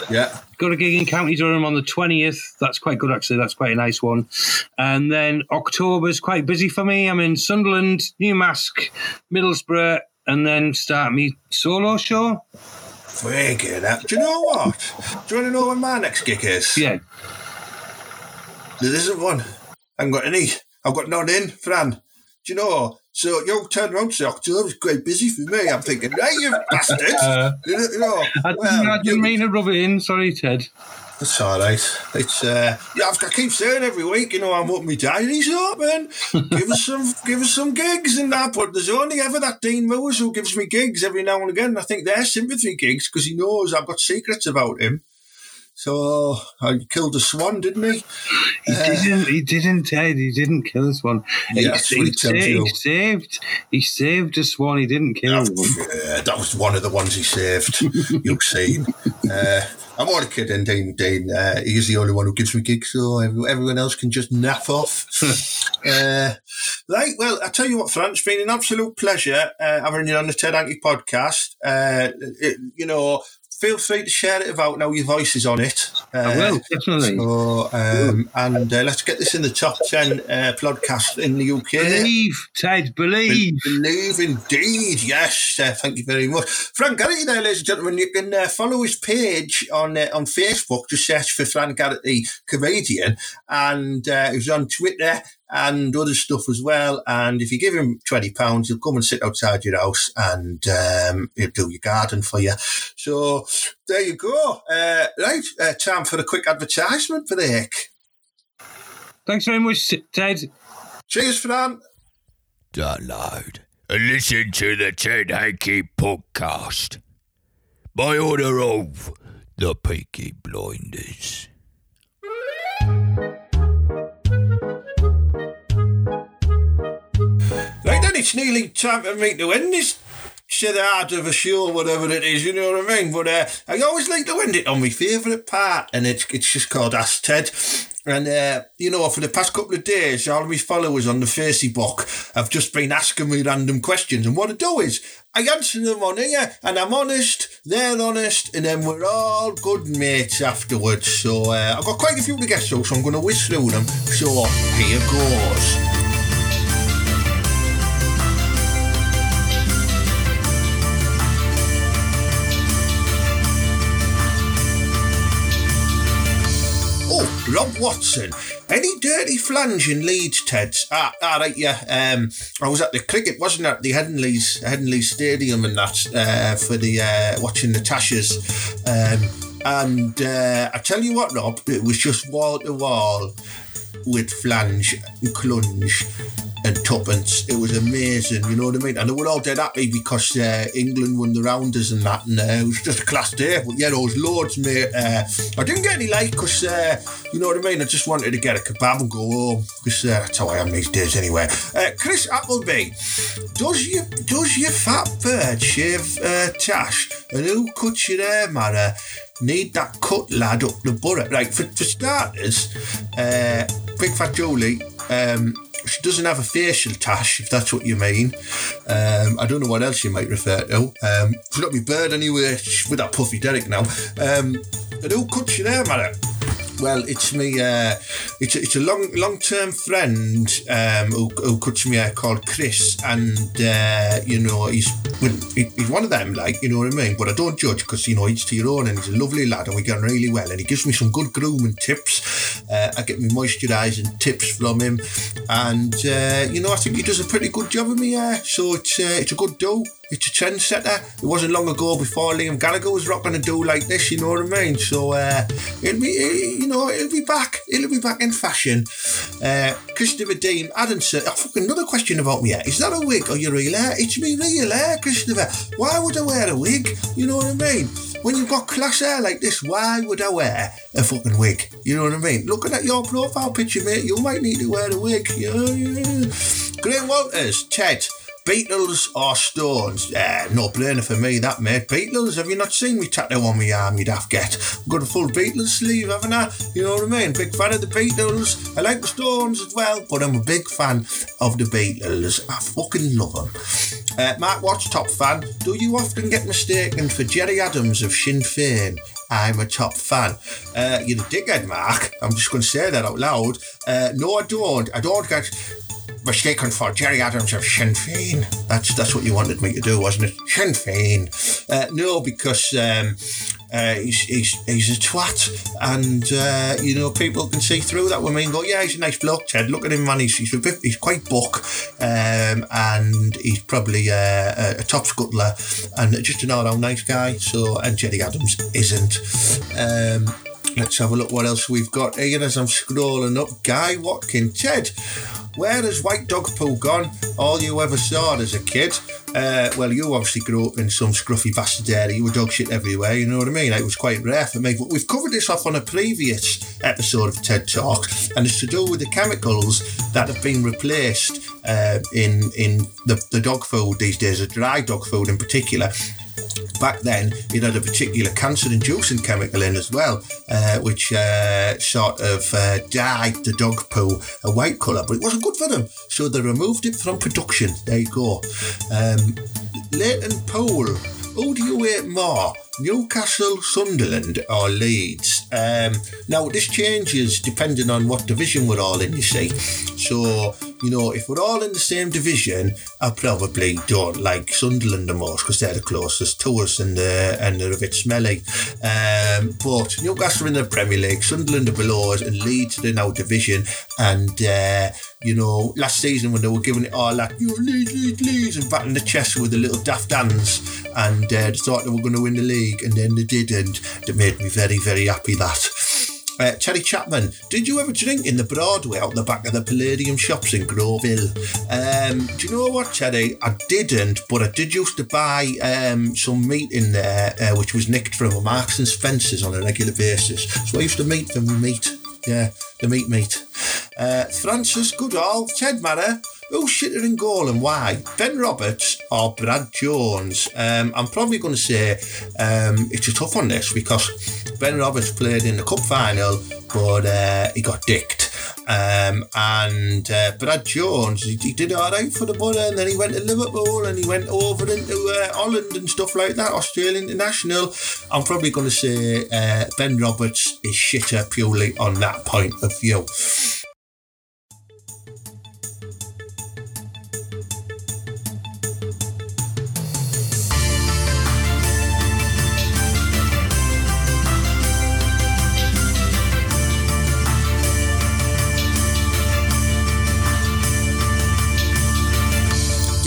Yeah. Got a gig in County Durham on the 20th. That's quite good, actually. That's quite a nice one. And then October's quite busy for me. I'm in Sunderland, Newmask, Middlesbrough, and then start me solo show. Very good. Uh, do you know what? Do you want to know when my next gig is? Yeah. There isn't one. I haven't got any. I've got none in, Fran. Do you know? So you turned around to say October's quite busy for me. I'm thinking, right, you bastard. <laughs> Uh, you know, I didn't, well, I didn't mean to rub it in. Sorry, Ted. It's all right. It's uh, yeah. I've- I keep saying every week, you know, I'm up my diary's open. give us some, give us some gigs and that. But there's only ever that Dean Moores who gives me gigs every now and again. I think they're sympathy gigs because he knows I've got secrets about him. So I killed a swan, didn't he? He didn't. He didn't, Ted. He didn't kill this one. He, Yeah, he, he sa- he saved. He saved this one. He didn't kill one. Yeah, that was one of the ones he saved. <laughs> You've seen. Uh, I'm only kidding, Dean. Dean. Uh, he's the only one who gives me gigs, so everyone else can just nap off. <laughs> uh, right. Well, I tell you what, Fran, it's been an absolute pleasure uh, having you on the Ted Hankey podcast. Uh, it, you know, feel free to share it about now your voice is on it. Uh, I will, definitely. So, um, and uh, let's get this in the top 10 uh, podcast in the UK. Believe, Ted, believe. Believe indeed, yes. Uh, thank you very much, Frank Garrity. There, ladies and gentlemen, you can uh, follow his page on uh, on Facebook. Just search for Frank Garrity comedian, and uh, he's on Twitter and other stuff as well. And if you give him twenty pounds, he'll come and sit outside your house and um, he'll do your garden for you. So there you go. Uh, right, uh, time for a quick advertisement for the heck. Thanks very much, Ted. Cheers, Fran. Download and listen to the Ted Hankey podcast by order of the Peaky Blinders. It's nearly time for me to end this shit out of a show, whatever it is, you know what I mean? But uh, I always like to end it on my favourite part, and it's it's just called Ask Ted. And, uh, you know, for the past couple of days, all of my followers on the Facebook have just been asking me random questions. And what I do is I answer them on here, and I'm honest, they're honest, and then we're all good mates afterwards. So uh, I've got quite a few to get so I'm going to whiz through them. So here goes. Rob Watson. Any dirty flange in Leeds, Teds? Ah, ah, right, yeah. Um, I was at the cricket, wasn't it? The Headingley's, Headingley's Stadium and that uh, for the uh, watching the Tashers. Um, and uh, I tell you what, Rob, it was just wall to wall with flange and clunge and tuppence. It was amazing, you know what I mean? And they were all dead happy because uh, England won the rounders and that, and uh, it was just a class day. But yeah, there loads, mate. Uh, I didn't get any light because, uh, you know what I mean? I just wanted to get a kebab and go home because uh, that's how I am these days anyway. Uh, Chris Appleby, does you does your fat bird shave Tash? And who cuts your hair, Mara? Need that cut lad up the borough. Right, for, for starters, Big Fat Julie, um, she doesn't have a facial tash, if that's what you mean. Um, I don't know what else you might refer to. Um, she's not my bird anyway, with that puffy Derek now. Um, and who cuts your hair, Mara? Well, it's me. Uh, it's a, it's a long long term friend um, who, who cuts me called Chris, and uh, you know he's he's one of them, like you know what I mean. But I don't judge because you know each to your own, and he's a lovely lad, and we get on really well, and he gives me some good grooming tips. Uh, I get my moisturising tips from him, and uh, you know I think he does a pretty good job of me. So it's uh, it's a good do. It's a trendsetter. It wasn't long ago before Liam Gallagher was rocking a do like this, you know what I mean? So uh, it'll be, you know, it'll be back. It'll be back in fashion. Uh, Christopher Dean Adamson. Oh, fucking another question about me. Is that a wig or your real hair? It's me real hair, Christopher. Why would I wear a wig? You know what I mean? When you've got class hair like this, why would I wear a fucking wig? You know what I mean? Looking at your profile picture, mate, you might need to wear a wig. Yeah, yeah. Graham Walters, Ted. Beatles or Stones? Uh, no brainer for me, that mate. Beatles, have you not seen me tattoo on my arm, you'd have get? I've got a full Beatles sleeve, haven't I? You know what I mean? Big fan of the Beatles. I like the Stones as well, but I'm a big fan of the Beatles. I fucking love them. Uh, Mark Watts, top fan. Do you often get mistaken for Gerry Adams of Sinn Féin? I'm a top fan. Uh, you're a dickhead, Mark. I'm just going to say that out loud. Uh, no, I don't. I don't get mistaken for Gerry Adams of Sinn Féin. That's that's what you wanted me to do, wasn't it? Sinn Féin. Uh, no, because um, uh, he's, he's he's a twat, and uh, you know people can see through that. Women go, yeah, he's a nice bloke, Ted. Look at him, man. He's he's, bit, he's quite buck, um, and he's probably uh, a, a top scuttler and just an all-round nice guy. So, and Gerry Adams isn't. Um, Let's have a look what else we've got here as I'm scrolling up. Guy Watkins, Ted, where has white dog Pool gone? All you ever saw as a kid? Uh, well, you obviously grew up in some scruffy bastard area. You were dog shit everywhere, you know what I mean? It was quite rare for me. But we've covered this off on a previous episode of TED Talk, and it's to do with the chemicals that have been replaced uh, in in the, the dog food these days, the dry dog food in particular back then it had a particular cancer inducing chemical in as well, uh, which uh, sort of uh, dyed the dog poo a white colour, but it wasn't good for them. So they removed it from production. There you go. Um, Leighton Poole. Who do you hate more? Newcastle, Sunderland, or Leeds. Um, now, this changes depending on what division we're all in, you see. So, you know, if we're all in the same division, I probably don't like Sunderland the most because they're the closest to us and, uh, and they're a bit smelly. Um, but Newcastle are in the Premier League, Sunderland are below us, and Leeds are in our division. And, uh, you know, last season when they were giving it all that, you Leeds, Leeds, Leeds, and batting the chest with the little daft hands, and uh, they thought they were going to win the league, and then they did, and That made me very, very happy that. Uh, Terry Chapman, did you ever drink in the Broadway out the back of the Palladium shops in Grove? Um, do you know what, Terry? I didn't, but I did used to buy um, some meat in there, uh, which was nicked from a Marks and Spencer's on a regular basis. So I used to meet them with meat. Yeah, the meat meat. Uh, Francis Goodall, Ted Marra, who's shitter in goal and why? Ben Roberts or Brad Jones? Um, I'm probably going to say um, it's a tough one this because Ben Roberts played in the cup final, but uh, he got dicked. Um, and uh, Brad Jones, he, he, did all right for the Borough, and then he went to Liverpool and he went over into uh, Holland and stuff like that, Australian international. I'm probably going to say uh, Ben Roberts is shitter purely on that point of view.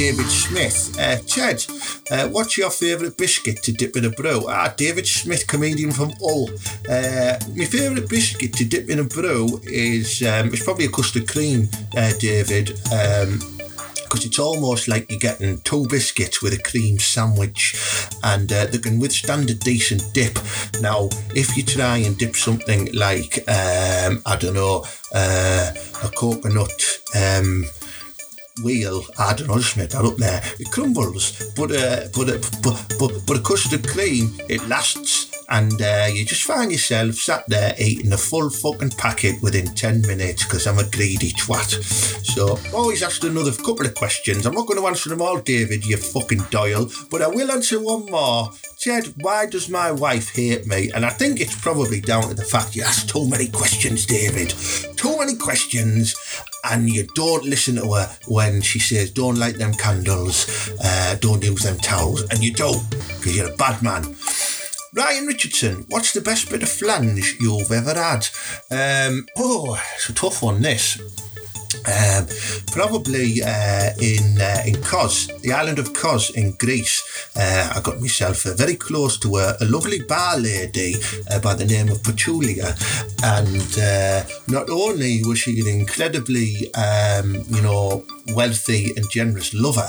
David Smith. Uh, Ted, uh, what's your favourite biscuit to dip in a brew? Ah, David Smith, comedian from Hull. Uh, my favourite biscuit to dip in a brew is um, it's probably a custard cream, uh, David. Um, because it's almost like you're getting two biscuits with a cream sandwich and uh, they can withstand a decent dip. Now, if you try and dip something like, um, I don't know, uh, a coconut, um, wheel, I don't know, just that up there. It crumbles, but uh, but, uh, but but but a custard cream, it lasts. And uh, you just find yourself sat there eating a full fucking packet within 10 minutes because I'm a greedy twat. So, always asked another couple of questions. I'm not going to answer them all, David, you fucking Doyle, but I will answer one more. Ted, why does my wife hate me? And I think it's probably down to the fact you ask too many questions, David. Too many questions, and you don't listen to her when she says, don't light them candles, uh, don't use them towels, and you don't, because you're a bad man. Ryan Richardson, what's the best bit of flange you've ever had? Um, oh, it's a tough one, this. Um, probably uh, in uh, in Kos, the island of Kos in Greece. Uh, I got myself uh, very close to a, a lovely bar lady uh, by the name of Petulia, and uh, not only was she an incredibly, um, you know, wealthy and generous lover,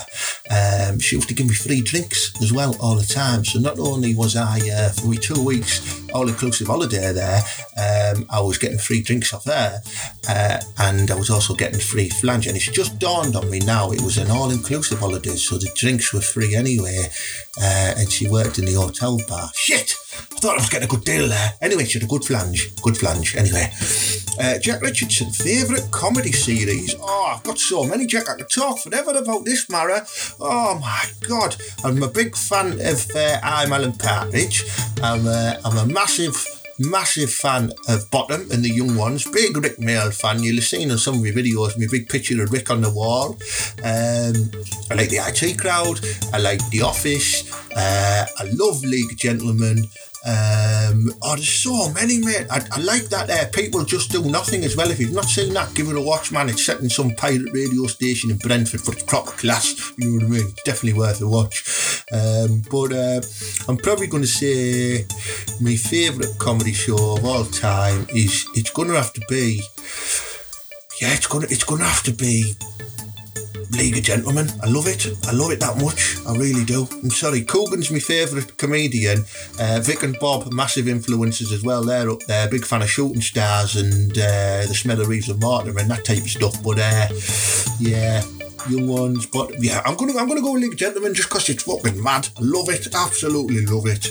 um, she used to give me free drinks as well all the time. So not only was I for me two weeks all inclusive holiday there, um, I was getting free drinks off there, and I was also getting free flange. And it's just dawned on me now it was an all inclusive holiday, so the drinks were free anyway. Uh, and she worked in the hotel bar. Shit! I thought I was getting a good deal there. Anyway, she had a good flange. Good flange. Anyway, uh, Jack Richardson, favourite comedy series? Oh, I've got so many, Jack. I could talk forever about this, Mara. Oh my God. I'm a big fan of uh, I'm Alan Partridge. I'm, uh, I'm a massive massive fan of Bottom and the Young Ones. Big Rick Mayall fan. You'll have seen on some of my videos my big picture of Rick on the wall. Um, I like the IT crowd. I like The Office. Uh, I love League Gentlemen. Um, oh, there's so many, mate. I, I like that uh, people just do nothing as well. If you've not seen that, give it a watch, man. It's set in some pirate radio station in Brentford for proper class. You know what I mean? Definitely worth a watch. Um, but uh, I'm probably going to say my favourite comedy show of all time is it's going to have to be. Yeah, it's gonna it's gonna have to be League of Gentlemen. I love it. I love it that much. I really do. I'm sorry. Coogan's my favourite comedian. Uh, Vic and Bob, massive influences as well. They're up there. Big fan of Shooting Stars and uh, the Smell of Reeves and Mortimer and that type of stuff. But uh, yeah, young ones. But yeah, I'm gonna I'm gonna go of Gentlemen just because it's fucking mad. Love it. Absolutely love it.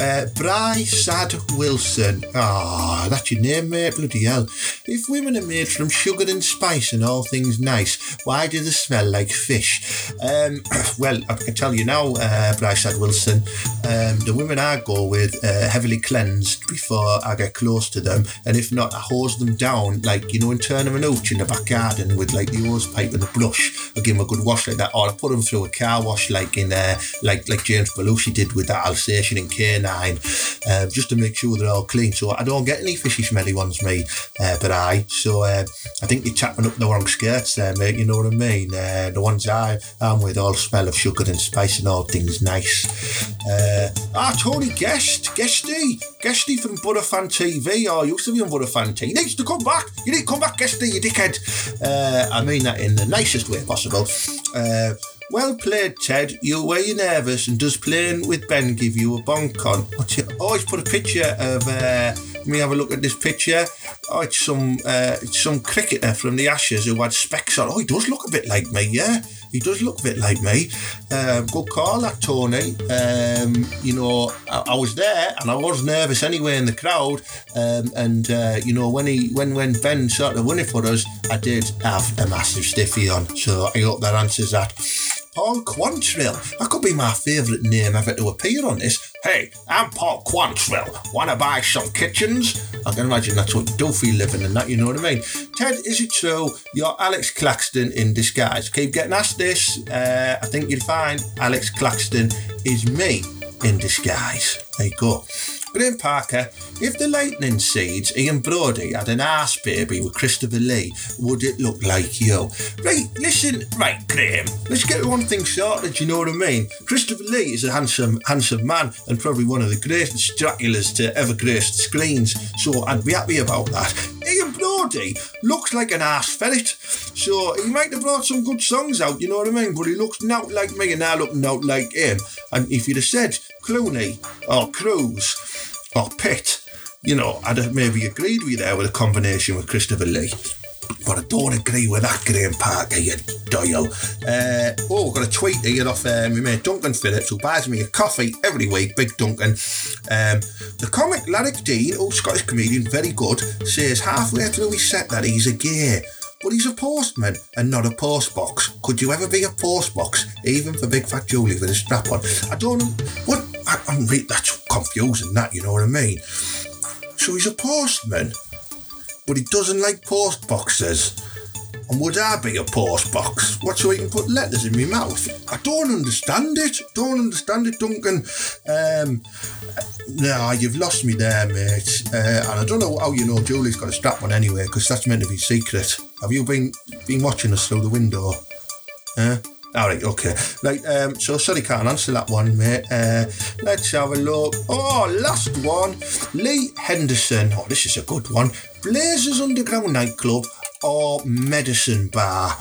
Uh, Bry Sad Wilson. Ah, that's your name, mate. Bloody hell. If women are made from sugar and spice and all things nice, why do they smell like fish? Um, <clears throat> well, I can tell you now, uh, Bry Sad Wilson, um, the women I go with uh, heavily cleansed before I get close to them, and if not, I hose them down, like, you know, in turn of an in the back garden with like the hose pipe and the brush. I give them a good wash like that, or I put them through a car wash, like in uh, like like James Belushi did with that Alsatian in K9, uh, just to make sure they're all clean. So I don't get any fishy smelly ones, me, uh, but I. So uh, I think you're tapping up the wrong skirts there, mate. You know what I mean? Uh, the ones I am with all smell of sugar and spice and all things nice. Uh, ah, Tony Guest, Guesty, Guesty from Butterfan TV. Oh, used to be on Butterfan TV. He needs to come back. You need to come back, Guesty, you dickhead. Uh, I mean that in the nicest way possible. Uh, well played, Ted. You were you nervous, and does playing with Ben give you a bonk on? Always put a picture of. Uh, let me have a look at this picture. Oh, it's some uh, it's some cricketer from the Ashes who had specs on. Oh, he does look a bit like me, yeah. He does look a bit like me. Uh, good call, that Tony. Um, you know, I, I, was there and I was nervous anyway in the crowd. Um, and uh, you know, when he when when Ben started winning for us, I did have a massive stiffy on. So I hope that answers that. Paul Quantrill. That could be my favourite name ever to appear on this. Hey, I'm Paul Quantrill. Wanna buy some kitchens? I can imagine that's what for living and that, you know what I mean? Ted, is it true you're Alex Claxton in disguise? Keep getting asked this. Uh, I think you'll find Alex Claxton is me in disguise. There you go. Graham Parker, if the lightning seeds Ian Broudie had an ass baby with Christopher Lee, would it look like you? Right, listen, right, Graham, let's get one thing sorted, you know what I mean? Christopher Lee is a handsome, handsome man and probably one of the greatest Draculas to ever grace the screens, so I'd be happy about that. Ian Broudie looks like an ass ferret, so he might have brought some good songs out, you know what I mean? But he looks not like me and I look not like him. And if you'd have said Clooney or Cruz or Pitt, you know, I'd have maybe agreed with you there with a combination with Christopher Lee. But I don't agree with that, Graham Parker, you doyle. Uh, oh, I've got a tweet here off uh, my mate Duncan Phillips, who buys me a coffee every week, Big Duncan. Um, the comic Larry Dean, old Scottish comedian, very good, says halfway through his set that he's a gay. But he's a postman and not a postbox. Could you ever be a postbox, even for Big Fat Julie with a strap on? I don't. What? I, I'm re- that's confusing. That you know what I mean. So he's a postman, but he doesn't like post boxes. And would I be a post box? What so he can put letters in my mouth? I don't understand it. Don't understand it, Duncan. Um, no, you've lost me there, mate. Uh, and I don't know how you know Julie's got a strap on anyway, because that's meant to be secret. Have you been been watching us through the window? Huh? All right, okay. Right, um, so sorry, can't answer that one, mate. Uh, let's have a look. Oh, last one. Lee Henderson. Oh, this is a good one. Blazers Underground Nightclub or Medicine Bar?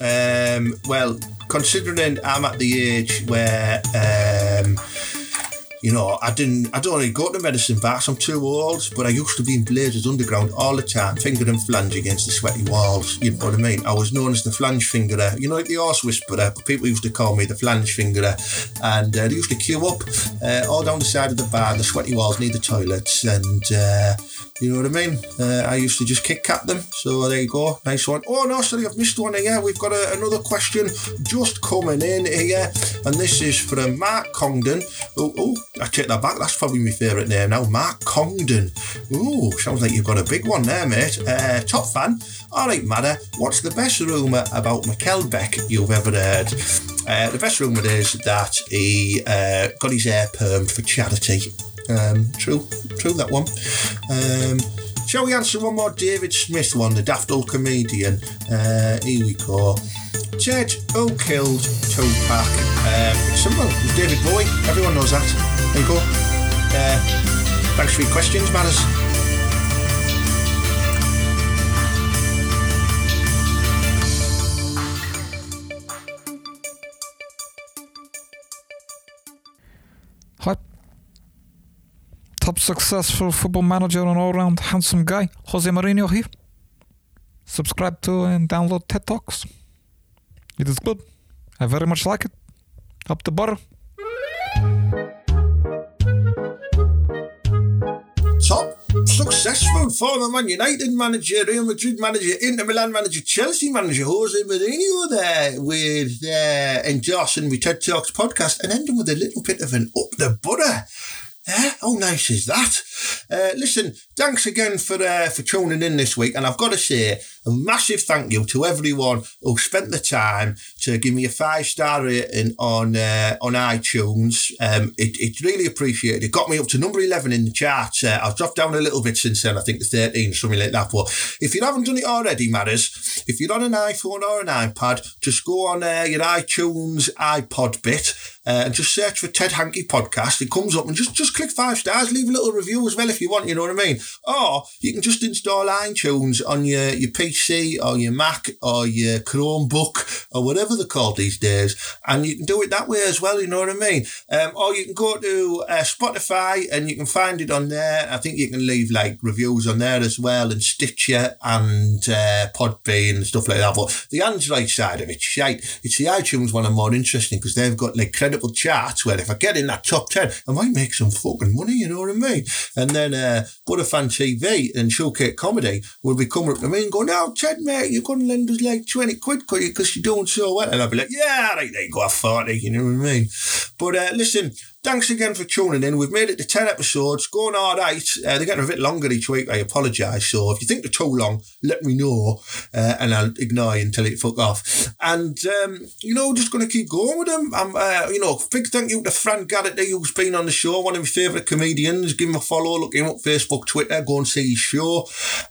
Um, well, considering I'm at the age where um, you know, I didn't, I don't really go to medicine bars. I'm too old, but I used to be in Blazers Underground all the time, finger and flange against the sweaty walls. You know what I mean? I was known as the flange fingerer, you know, like the horse whisperer. But people used to call me the flange fingerer, and uh, they used to queue up uh, all down the side of the bar, the sweaty walls near the toilets, and uh, you know what I mean? Uh, I used to just kick at them. So there you go. Nice one. Oh, no, sorry, I've missed one here. We've got a, another question just coming in here. And this is from Mark Congdon. Oh, oh, I take that back. That's probably my favourite name now. Mark Congdon. Ooh, sounds like you've got a big one there, mate. Uh, top fan. All right, Matter, what's the best rumour about Mikkel Beck you've ever heard? Uh, the best rumour is that he uh, got his hair permed for charity. Um, true, true that one. Um, shall we answer one more David Smith one, the daft old comedian? Uh, here we go. Ted, who killed Tupac? Um, simple. It's David Bowie. Everyone knows that. There you go. Uh, thanks for your questions, Manners. Top successful football manager and all round handsome guy, Jose Mourinho here. Subscribe to and download TED Talks. It is good. I very much like it. Up the butter. Top successful former Man United manager, Real Madrid manager, Inter Milan manager, Chelsea manager, Jose Mourinho there with uh, endorsing my TED Talks podcast and ending with a little bit of an up the butter. Yeah, how nice is that? Uh, listen, thanks again for uh, for tuning in this week, and I've got to say a massive thank you to everyone who spent the time to give me a five star rating on uh, on iTunes. Um, it, it's really appreciated. It got me up to number eleven in the charts. Uh, I've dropped down a little bit since then. I think the thirteen, something like that. But if you haven't done it already, matters. If you're on an iPhone or an iPad, just go on uh, your iTunes iPod bit uh, and just search for Ted Hankey podcast. It comes up and just just click five stars. Leave a little review as well if you want. You know what I mean? Or you can just install iTunes on your your PC or your Mac or your Chromebook or whatever they're called these days, and you can do it that way as well. You know what I mean? Um, or you can go to uh, Spotify and you can find it on there. I think you can leave like reviews on there as well, and Stitcher and uh, Podbean and stuff like that. But the Android side of it's shite. It's the iTunes one I'm more interesting because they've got like credible charts where if I get in that top ten, I might make some fucking money. You know what I mean? And then uh, Butterfan TV and Showcase Comedy will be coming up to me and go, "Now, Ted, mate, you're going to lend us like twenty quid because you're doing so well." And I'll be like, "Yeah, there you go, forty." You know what I mean? But uh, listen, thanks again for tuning in. We've made it to 10 episodes, going all right. Uh, they're getting a bit longer each week. I apologise. So if you think they're too long, let me know uh, and I'll ignore you until it fuck off. And, um, you know, just going to keep going with them. I'm, uh, you know, big thank you to Frank Garrity, who's been on the show, one of my favourite comedians. Give him a follow, look him up Facebook, Twitter, go and see his show.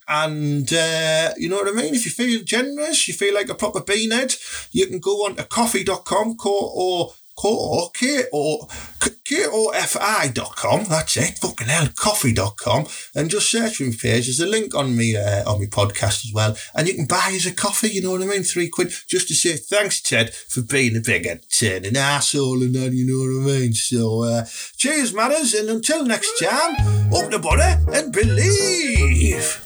And, uh, you know what I mean? If you feel generous, you feel like a proper beanhead, you can go on to Ko-fi.com, or Ko, K-O, K-O-F-I dot com. That's it. Fucking hell, coffee.com. And just search for my page. There's a link on me, uh, on my podcast as well. And you can buy us a coffee, you know what I mean? Three quid, just to say thanks, Ted, for being a big entertaining asshole and that, you know what I mean? So, uh, cheers, matters. And until next time, up the butter and believe.